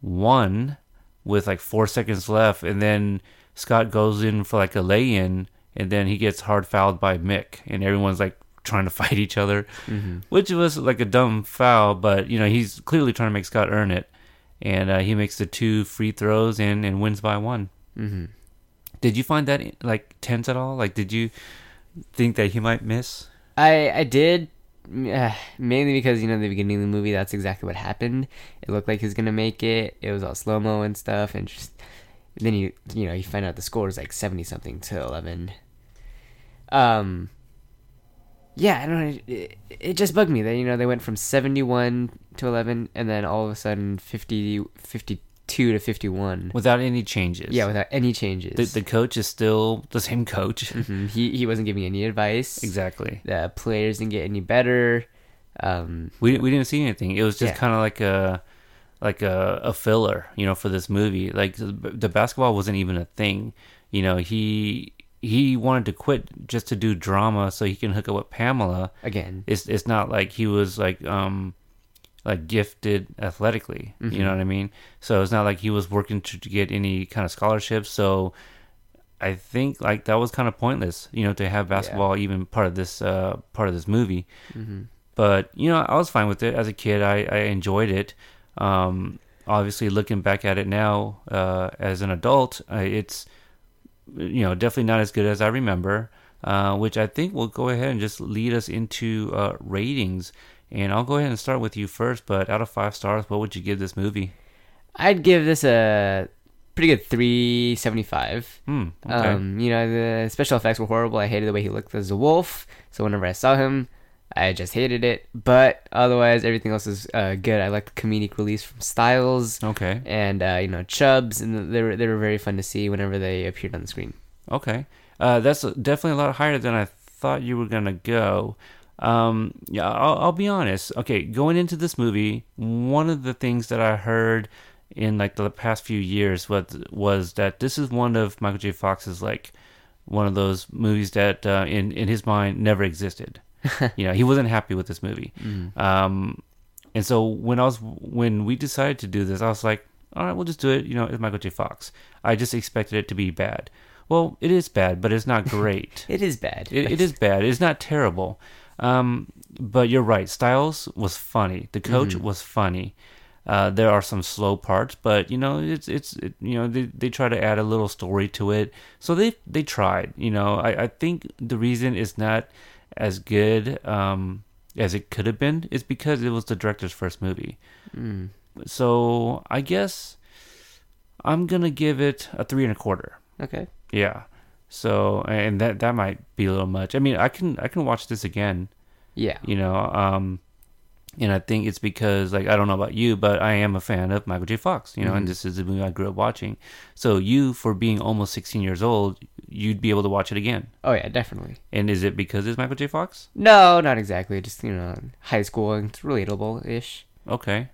one with like four seconds left, and then Scott goes in for like a lay-in, and then he gets hard fouled by Mick, and everyone's like trying to (laughs) fight each other, Mm-hmm. which was like a dumb foul. But you know, he's clearly trying to make Scott earn it, and uh, he makes the two free throws and and wins by one. Mm-hmm. Did you find that like tense at all? Like, did you think that he might miss? I I did uh, mainly because you know the beginning of the movie that's exactly what happened. It looked like he was gonna make it. It was all slow mo and stuff, and just then you you know you find out the score is like seventy something to eleven. Um. Yeah, I don't know. It, it just bugged me that you know they went from seventy one to eleven, and then all of a sudden 50, 52 to fifty one. Without any changes. Yeah, without any changes. the, the coach is still the same coach. (laughs) Mhm. He he wasn't giving any advice. exactly. The players didn't get any better. Um, We we didn't see anything. It was just Yeah. kind of like a like a, a filler, you know, for this movie. Like the, basketball wasn't even a thing. You know, he he wanted to quit just to do drama so he can hook up with Pamela. again, It's it's not like he was like um like gifted athletically. You know what I mean? So it's not like he was working to, to get any kind of scholarships. So I think like that was kind of pointless, you know, to have basketball even part of this uh part of this movie. But you know, I was fine with it as a kid. I I enjoyed it. Um, obviously, looking back at it now uh, as an adult, uh, it's you know definitely not as good as I remember. Uh, which I think will go ahead and just lead us into uh, ratings. And I'll go ahead and start with you first. But out of five stars, what would you give this movie? I'd give this a pretty good three seventy five. Hmm. Okay. Um, you know the special effects were horrible. I hated the way he looked as a wolf. So whenever I saw him, I just hated it. But otherwise, everything else is uh, good. I like the comedic release from Stiles okay. and uh, you know Chubbs, and they were they were very fun to see whenever they appeared on the screen. Okay, uh, that's definitely a lot higher than I thought you were gonna go. Um, yeah, I'll, I'll be honest. Okay, going into this movie, one of the things that I heard in like the past few years was was that this is one of Michael J. Fox's like one of those movies that uh, in in his mind never existed. (laughs) you know, he wasn't happy with this movie. Um, and so when I was when we decided to do this, I was like, all right, we'll just do it. You know, it's Michael J. Fox. I just expected it to be bad. Well, it is bad, but it's not (laughs) great. It is bad. it, it is bad. It's not terrible. Um, but you're right. Stiles was funny. The coach was funny. Uh, there are some slow parts, but you know, it's it's it, you know they, they try to add a little story to it. So they they tried. You know, I, I think the reason is not as good um, as it could have been is because it was the director's first movie. So I guess I'm gonna give it a three and a quarter. Okay. Yeah. So and that that might be a little much. I mean, I can I can watch this again, Yeah. you know. Um and I think it's because like I don't know about you, but I am a fan of Michael J. Fox, you know, and this is the movie I grew up watching. So you for being almost 16 years old, you'd be able to watch it again. Oh yeah, definitely. And is it because it's Michael J. Fox? No, not exactly. Just you know, high school and it's relatable ish. Okay.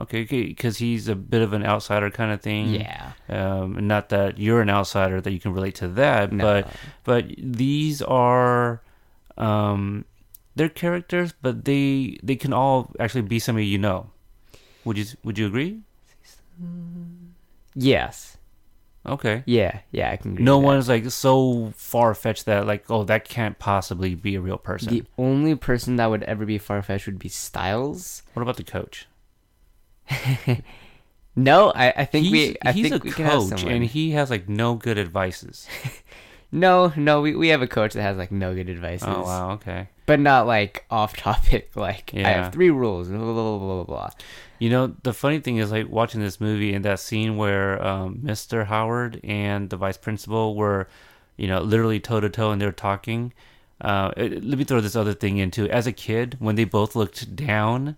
Okay, because he's a bit of an outsider kind of thing. Yeah. um, not that you're an outsider that you can relate to that, No. but but these are um, they're characters, but they they can all actually be somebody you know. Would you Would you agree? Yes. Okay. Yeah. Yeah. I can. Agree No one's like so far fetched that like oh that can't possibly be a real person. The only person that would ever be far fetched would be Stiles. what about the coach? (laughs) No, I, I think he's we. I he's think a we can have coach and he has like no good advices. (laughs) No, no, we, we have a coach that has like no good advices. oh wow, okay. But not like off topic. (laughs) Like I have three rules. Blah blah blah blah blah. blah. You know, the funny thing is, like watching this movie and that scene where um, Mr. Howard and the vice principal were, you know, literally toe to toe and they were talking. Uh, it- let me throw this other thing in too. As a kid, when they both looked down,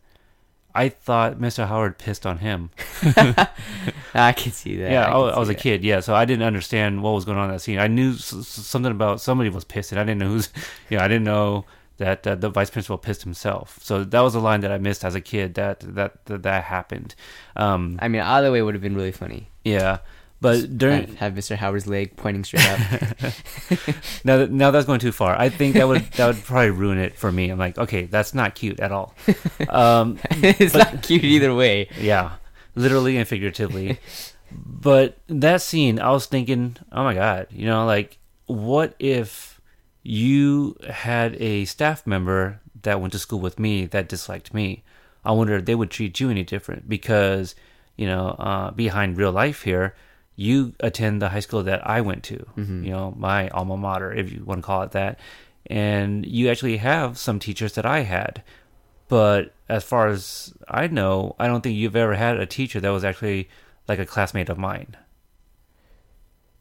I thought Mr. Howard pissed on him. (laughs) I can see that. yeah, I, can I was a that. kid. Yeah, so I didn't understand what was going on in that scene. I knew s- s- something about somebody was pissing. I didn't know who's. (laughs) You know, I didn't know that uh, the vice principal pissed himself. So that was a line that I missed as a kid. That that that, that happened. Um, I mean, either way would have been really funny. Yeah, but during Have, have Mr. Howard's leg pointing straight up. (laughs) now that, now that's going too far. I think that would that would probably ruin it for me. I'm like, okay, that's not cute at all. Um, (laughs) it's not cute either way. yeah, literally and figuratively. but that scene, I was thinking, oh my god, you know, like what if you had a staff member that went to school with me that disliked me. I wonder if they would treat you any different because, you know, uh, behind real life here, you attend the high school that I went to, you know, my alma mater, if you want to call it that. And you actually have some teachers that I had. But as far as I know, I don't think you've ever had a teacher that was actually like a classmate of mine.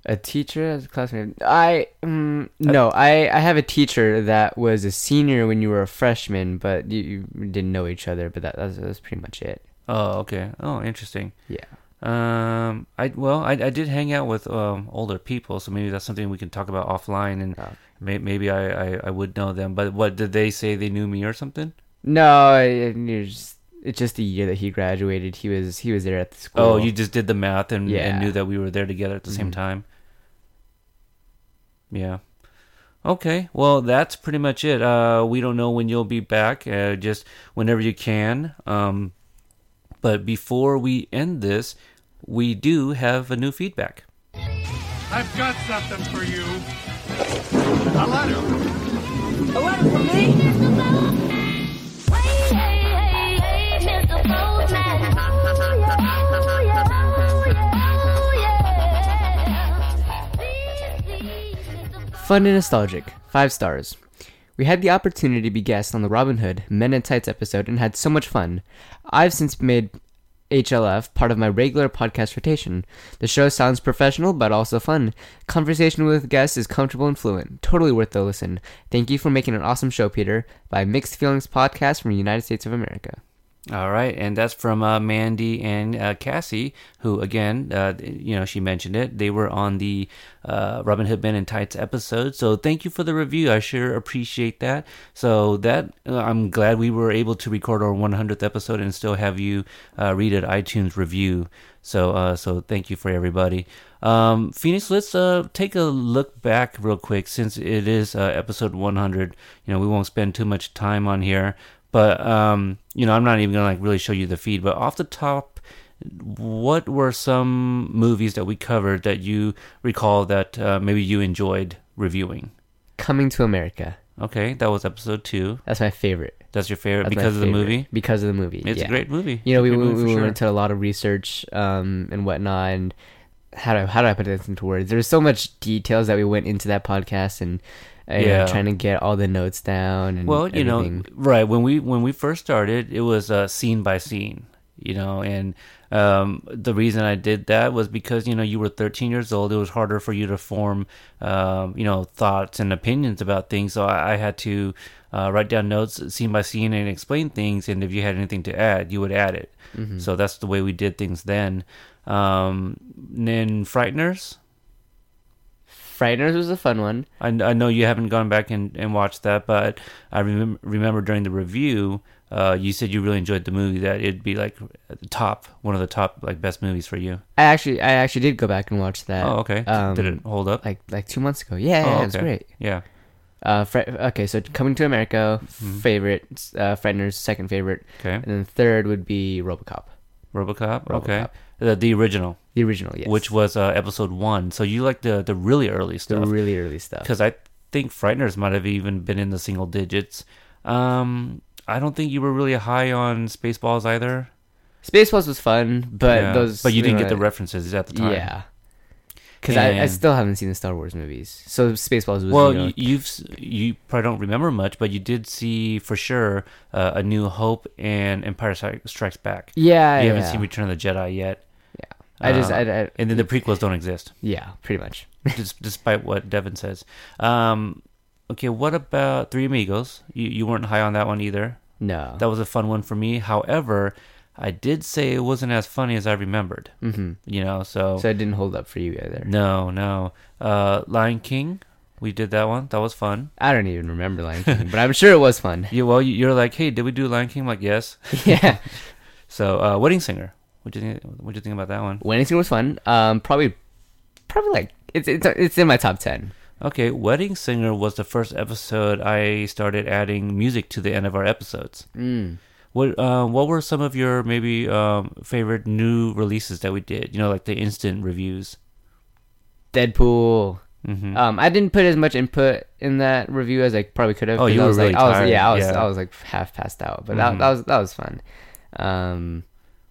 A teacher as a classmate. I mm, no, I I have a teacher that was a senior when you were a freshman, but you, you didn't know each other. But that that's, that's pretty much it. Oh, okay. Oh, interesting. Yeah. Um, I well, I, I did hang out with um older people, so maybe that's something we can talk about offline, and Oh. may, maybe I, I I would know them. But what did they say? They knew me or something? No, it was, it's just the year that he graduated. He was he was there at the school. Oh, you just did the math and, Yeah. and knew that we were there together at the same Mhm. time. Yeah. Okay. Well, that's pretty much it. Uh, we don't know when you'll be back. Uh, just whenever you can. Um, but before we end this, we do have a new feedback. I've got something for you. A letter. Fun and nostalgic. Five stars. We had the opportunity to be guests on the Robin Hood Men in Tights episode and had so much fun. I've since made HLF part of my regular podcast rotation. The show sounds professional but also fun. Conversation with guests is comfortable and fluent. Totally worth the listen. Thank you for making an awesome show, Peter. By Mixed Feelings Podcast from the United States of America. All right, and that's from uh, Mandy and uh, Cassie, who again, uh, you know, she mentioned it. They were on the uh, Robin Hood Men in Tights episode, so thank you for the review. I sure appreciate that. So that uh, I'm glad we were able to record our 100th episode and still have you uh, read an iTunes review. So, uh, so thank you for everybody. Um, Phoenix, let's uh, take a look back real quick since it is uh, episode 100. You know, we won't spend too much time on here, but um, you know, I'm not even gonna like really show you the feed. But off the top, what were some movies that we covered that you recall that uh, maybe you enjoyed reviewing? Coming to America. Okay, that was episode two. That's my favorite. That's your favorite That's because of the movie. Because of the movie. It's yeah. a great movie. you know, we, we, we for went sure. into a lot of research um, and whatnot, and how do how do I put this into words? There's so much details that we went into that podcast, and uh, know, Yeah. trying to get all the notes down. And Well, you know, right when we when we first started, it was uh, scene by scene, you know, and um, the reason I did that was because you know you were 13 years old. It was harder for you to form, um, you know, thoughts and opinions about things. So I, I had to uh, write down notes scene by scene and explain things. And if you had anything to add, you would add it. So that's the way we did things then. Um, then Frighteners. Frighteners was a fun one. I, I know you haven't gone back and, and watched that, but I remember remember during the review, uh, you said you really enjoyed the movie. That it'd be like top, one of the top like best movies for you. I actually I actually did go back and watch that. oh, okay. Um, Did it hold up? like like two months ago? Yeah, oh, yeah, it was great. Yeah. Uh, okay, so Coming to America, Mm-hmm. favorite. Uh, Frighteners, second favorite, Okay. and then third would be RoboCop, RoboCop. Okay. The, the original, the original, yes, which was uh, episode one. So you like the the really early stuff. the really early stuff. because I think Frighteners might have even been in the single digits. Um, I don't think you were really high on Spaceballs either. Spaceballs was fun, but Yeah. those but you didn't know, get the references at the time. Yeah. Because I, I still haven't seen the Star Wars movies. So Spaceballs was, Well, you know, you, you've you probably don't remember much, but you did see for sure uh, a New Hope and Empire Strikes Back. yeah, you yeah. haven't seen Return of the Jedi yet. I just, Uh, I, I, and then the prequels don't exist, yeah, pretty much. (laughs) dis- despite what Devin says. Um, okay, what about Three Amigos? You you weren't high on that one either. No. That was a fun one for me. However, I did say it wasn't as funny as I remembered. hmm You know, so, So it didn't hold up for you either. no, no. Uh, Lion King, we did that one. That was fun. I don't even remember Lion King, but I'm sure it was fun. (laughs) Yeah, well, you- you're like, hey, did we do Lion King? I'm like, yes. (laughs) yeah. So, uh, Wedding Singer. What do you think? What do you think about that one? Wedding Singer was fun. Um, probably, probably like it's it's it's in my top ten. Okay, Wedding Singer was the first episode I started adding music to the end of our episodes. Mm. What uh, What were some of your maybe um, favorite new releases that we did? You know, like the instant reviews. Deadpool. Mm-hmm. Um, I didn't put as much input in that review as I probably could have. Oh, you I were was really like, I was, tired, yeah, I was, yeah. I was like half passed out, but Mhm. that, that was that was fun. Um,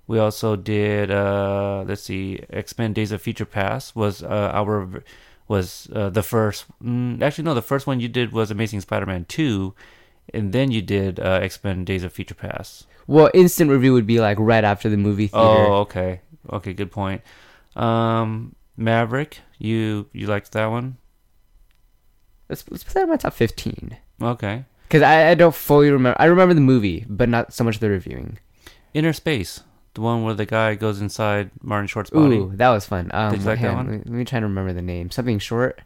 We also did uh let's see, X Men Days of Future Past was uh, our was uh, the first. Mm, actually, no, the first one you did was Amazing Spider-Man two, and then you did uh, X Men Days of Future Past. well, instant review would be like right after the movie theater. Oh, okay, okay, good point. Um, Maverick, you you liked that one? Let's let's put that in my top fifteen Okay, because I, I don't fully remember. I remember the movie, but not so much the reviewing. Innerspace, the one where the guy goes inside Martin Short's body. Ooh, that was fun. Um, Did you like that one? Let me, try to remember the name. Something short.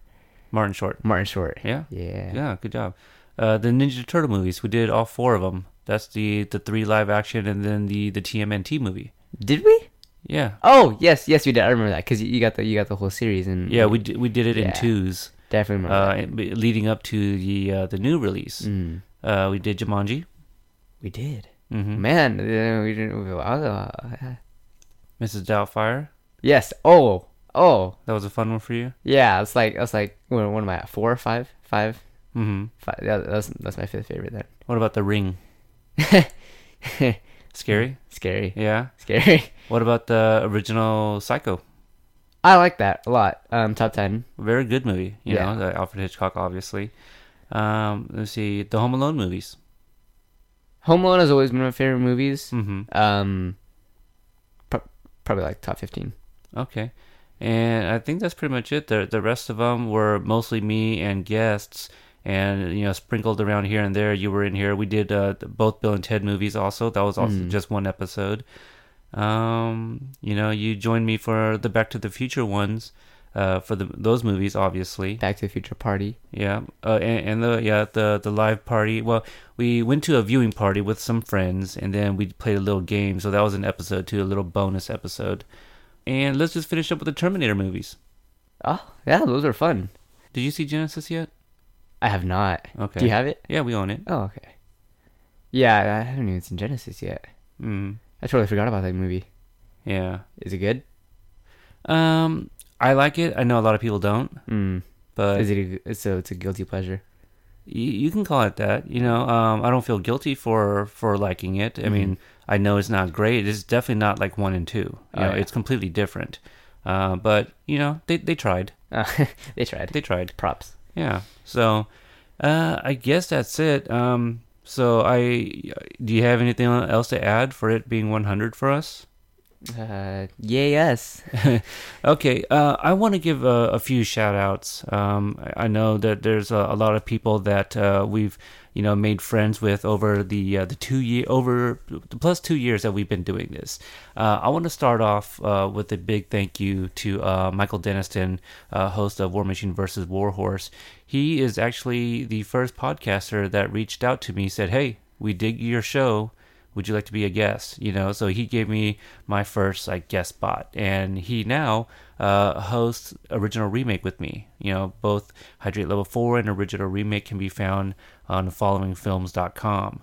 Martin Short. Martin Short. Yeah. Yeah. Yeah, good job. Uh, the Ninja Turtle movies, we did all four of them. That's the the three live action and then the the TMNT movie. Did we? Yeah, Oh yes, yes, we did. I remember that because you, got the you got the whole series and yeah, we did, we did it in twos, definitely remember. uh, that. leading up to the uh, the new release. Mm, Uh, we did Jumanji, we did. Hmm Man, we didn't. we- uh, Mrs. Doubtfire. yes. Oh, oh, That was a fun one for you. yeah. It's like it's like what, what am I at? Four or five? Five? hmm Five. Yeah, that's that's my fifth favorite then. What about The Ring? (laughs) Scary. Scary. Yeah. Scary. What about the original Psycho? I like that a lot. Um, top ten. Very good movie. You Yeah. know, the Alfred Hitchcock, obviously. Um, let's see, the Home Alone movies. Home Alone has always been my favorite movies. hmm Um, pro- probably like top fifteen. Okay. And I think that's pretty much it. The the rest of them were mostly me and guests, and you know sprinkled around here and there. You were in here. We did uh, both Bill and Ted movies. Also, that was also Mm. just one episode. Um, you know, you joined me for the Back to the Future ones, uh, for the those movies, obviously. Back to the Future Party. Yeah, uh, and, and the yeah the the live party. Well, we went to a viewing party with some friends, and then we played a little game. So that was an episode too, a little bonus episode. And let's just finish up with the Terminator movies. Oh yeah, those are fun. Did you see Genisys yet? I have not. Okay. Do you have it? Yeah, we own it. Oh okay. Yeah, I haven't even seen Genisys yet. Mm, I totally forgot about that movie. yeah. Is it good? Um, I like it. I know a lot of people don't, Mm. but Is it? A, so it's a guilty pleasure. you, you can call it that. You know, um, I don't feel guilty for for liking it. I mean, I know it's not great. It's definitely not like one and two. You Oh, know, yeah. it's completely different. Uh, but you know, they they tried. Uh, (laughs) they tried. They tried. Props. Yeah. So, uh, I guess that's it. Um, so I do you have anything else to add for it being 100 for us? Uh, yes. (laughs) Okay, uh, I want to give a, a few shout outs. Um, I I know that there's a, a lot of people that uh, we've you know made friends with over the uh, the two year over the plus two years that we've been doing this. Uh, I want to start off uh, with a big thank you to uh, Michael Denniston, uh, host of War Machine versus Warhorse. He is actually the first podcaster that reached out to me, said, "Hey, we dig your show." Would you like to be a guest? You know so he gave me my first like guest spot. And he now uh, hosts original remake with me. You know both hydrate level 4 and original remake can be found on followingfilms.com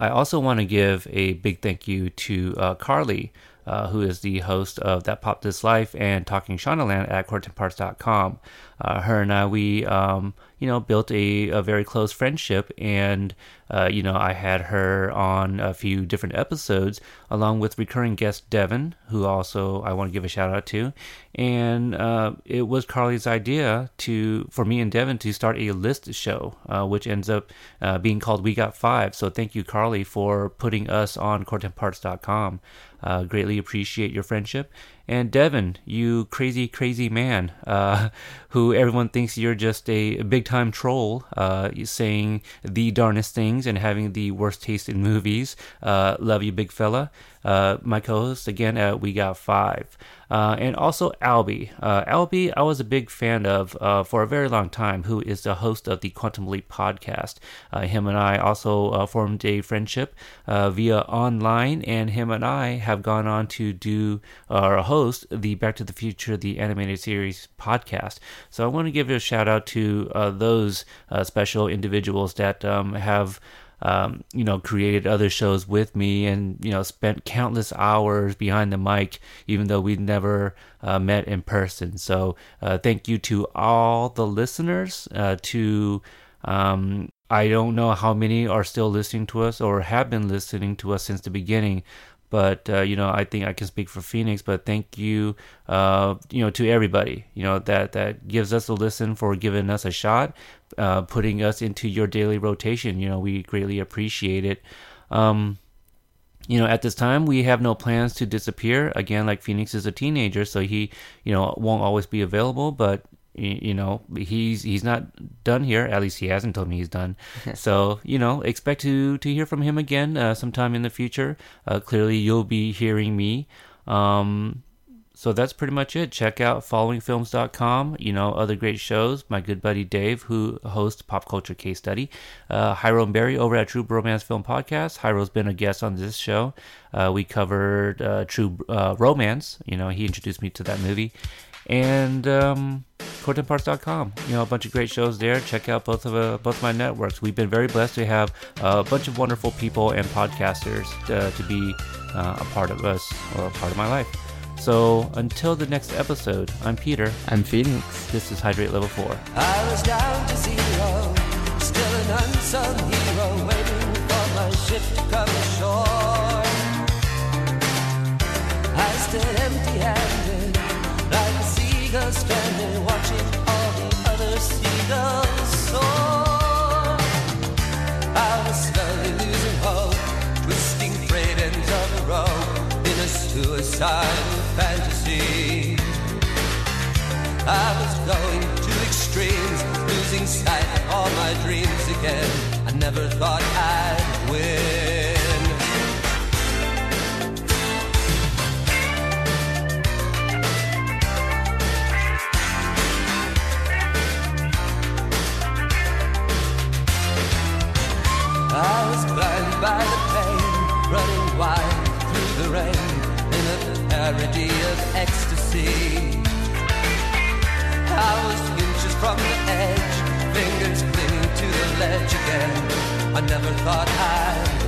I also want to give a big thank you to uh, Carly, uh, who is the host of That Pop This Life and Talking Shondaland at CortenParts.com. Uh, her and I, we, um, you know, built a, a very close friendship, and uh, you know, I had her on a few different episodes, along with recurring guest Devin, who also I want to give a shout out to, and uh, it was Carly's idea to for me and Devin to start a list show, uh, which ends up uh, being called We Got Five. So thank you, Carly, for putting us on CortenParts.com. Uh, greatly appreciate your friendship. And Devin, you crazy, crazy man, uh, (laughs) who everyone thinks you're just a big time troll, uh, saying the darnest things and having the worst taste in movies. Uh, love you, big fella. Uh, my co host again at We Got Five. Uh, and also Albie. Uh, Albie, I was a big fan of uh, for a very long time, who is the host of the Quantum Leap podcast. Uh, him and I also uh, formed a friendship uh, via online, and him and I have gone on to do or host the Back to the Future, the animated series podcast. So I want to give a shout out to uh, those uh, special individuals that um, have um, you know, created other shows with me and, you know, spent countless hours behind the mic, even though we'd never uh, met in person. So uh, thank you to all the listeners, uh, to, um, I don't know how many are still listening to us or have been listening to us since the beginning, but uh, you know I think I can speak for Phoenix. But thank you, uh, you know, to everybody, you know that that gives us a listen for giving us a shot, uh, putting us into your daily rotation. You know, we greatly appreciate it. Um, you know, at this time, we have no plans to disappear. Again, like Phoenix is a teenager, so he, you know, won't always be available. But you know he's he's not done here. At least he hasn't told me he's done. (laughs) So you know expect to to hear from him again uh, sometime in the future. Uh, clearly you'll be hearing me. Um, so that's pretty much it. Check out followingfilms.com you know other great shows. My good buddy dave who hosts pop culture case study. Uh, hyro and barry over at true romance film podcast. Hyro's been a guest on this show. Uh, we covered uh, true uh, romance. You know he introduced me to that movie and um, CourtandParts.com. You know, a bunch of great shows there. Check out both of uh, both my networks. We've been very blessed to have a bunch of wonderful people and podcasters uh, to be uh, a part of us or a part of my life. So until the next episode, I'm Peter. I'm Phoenix. This is Hydrate Level 4. I was down to zero, still an unsung hero, waiting for my ship to come ashore. I stood empty-handed, like a seagull stranded, watching all the other seagulls soar. I was slowly losing hope, twisting frayed ends of the rope in a suicidal fantasy. I was going to extremes, losing sight of all my dreams again. I never thought I'd win. I was blinded by the pain, running wild through the rain in a parody of ecstasy. I was inches from the edge, fingers clinging to the ledge again. I never thought I'd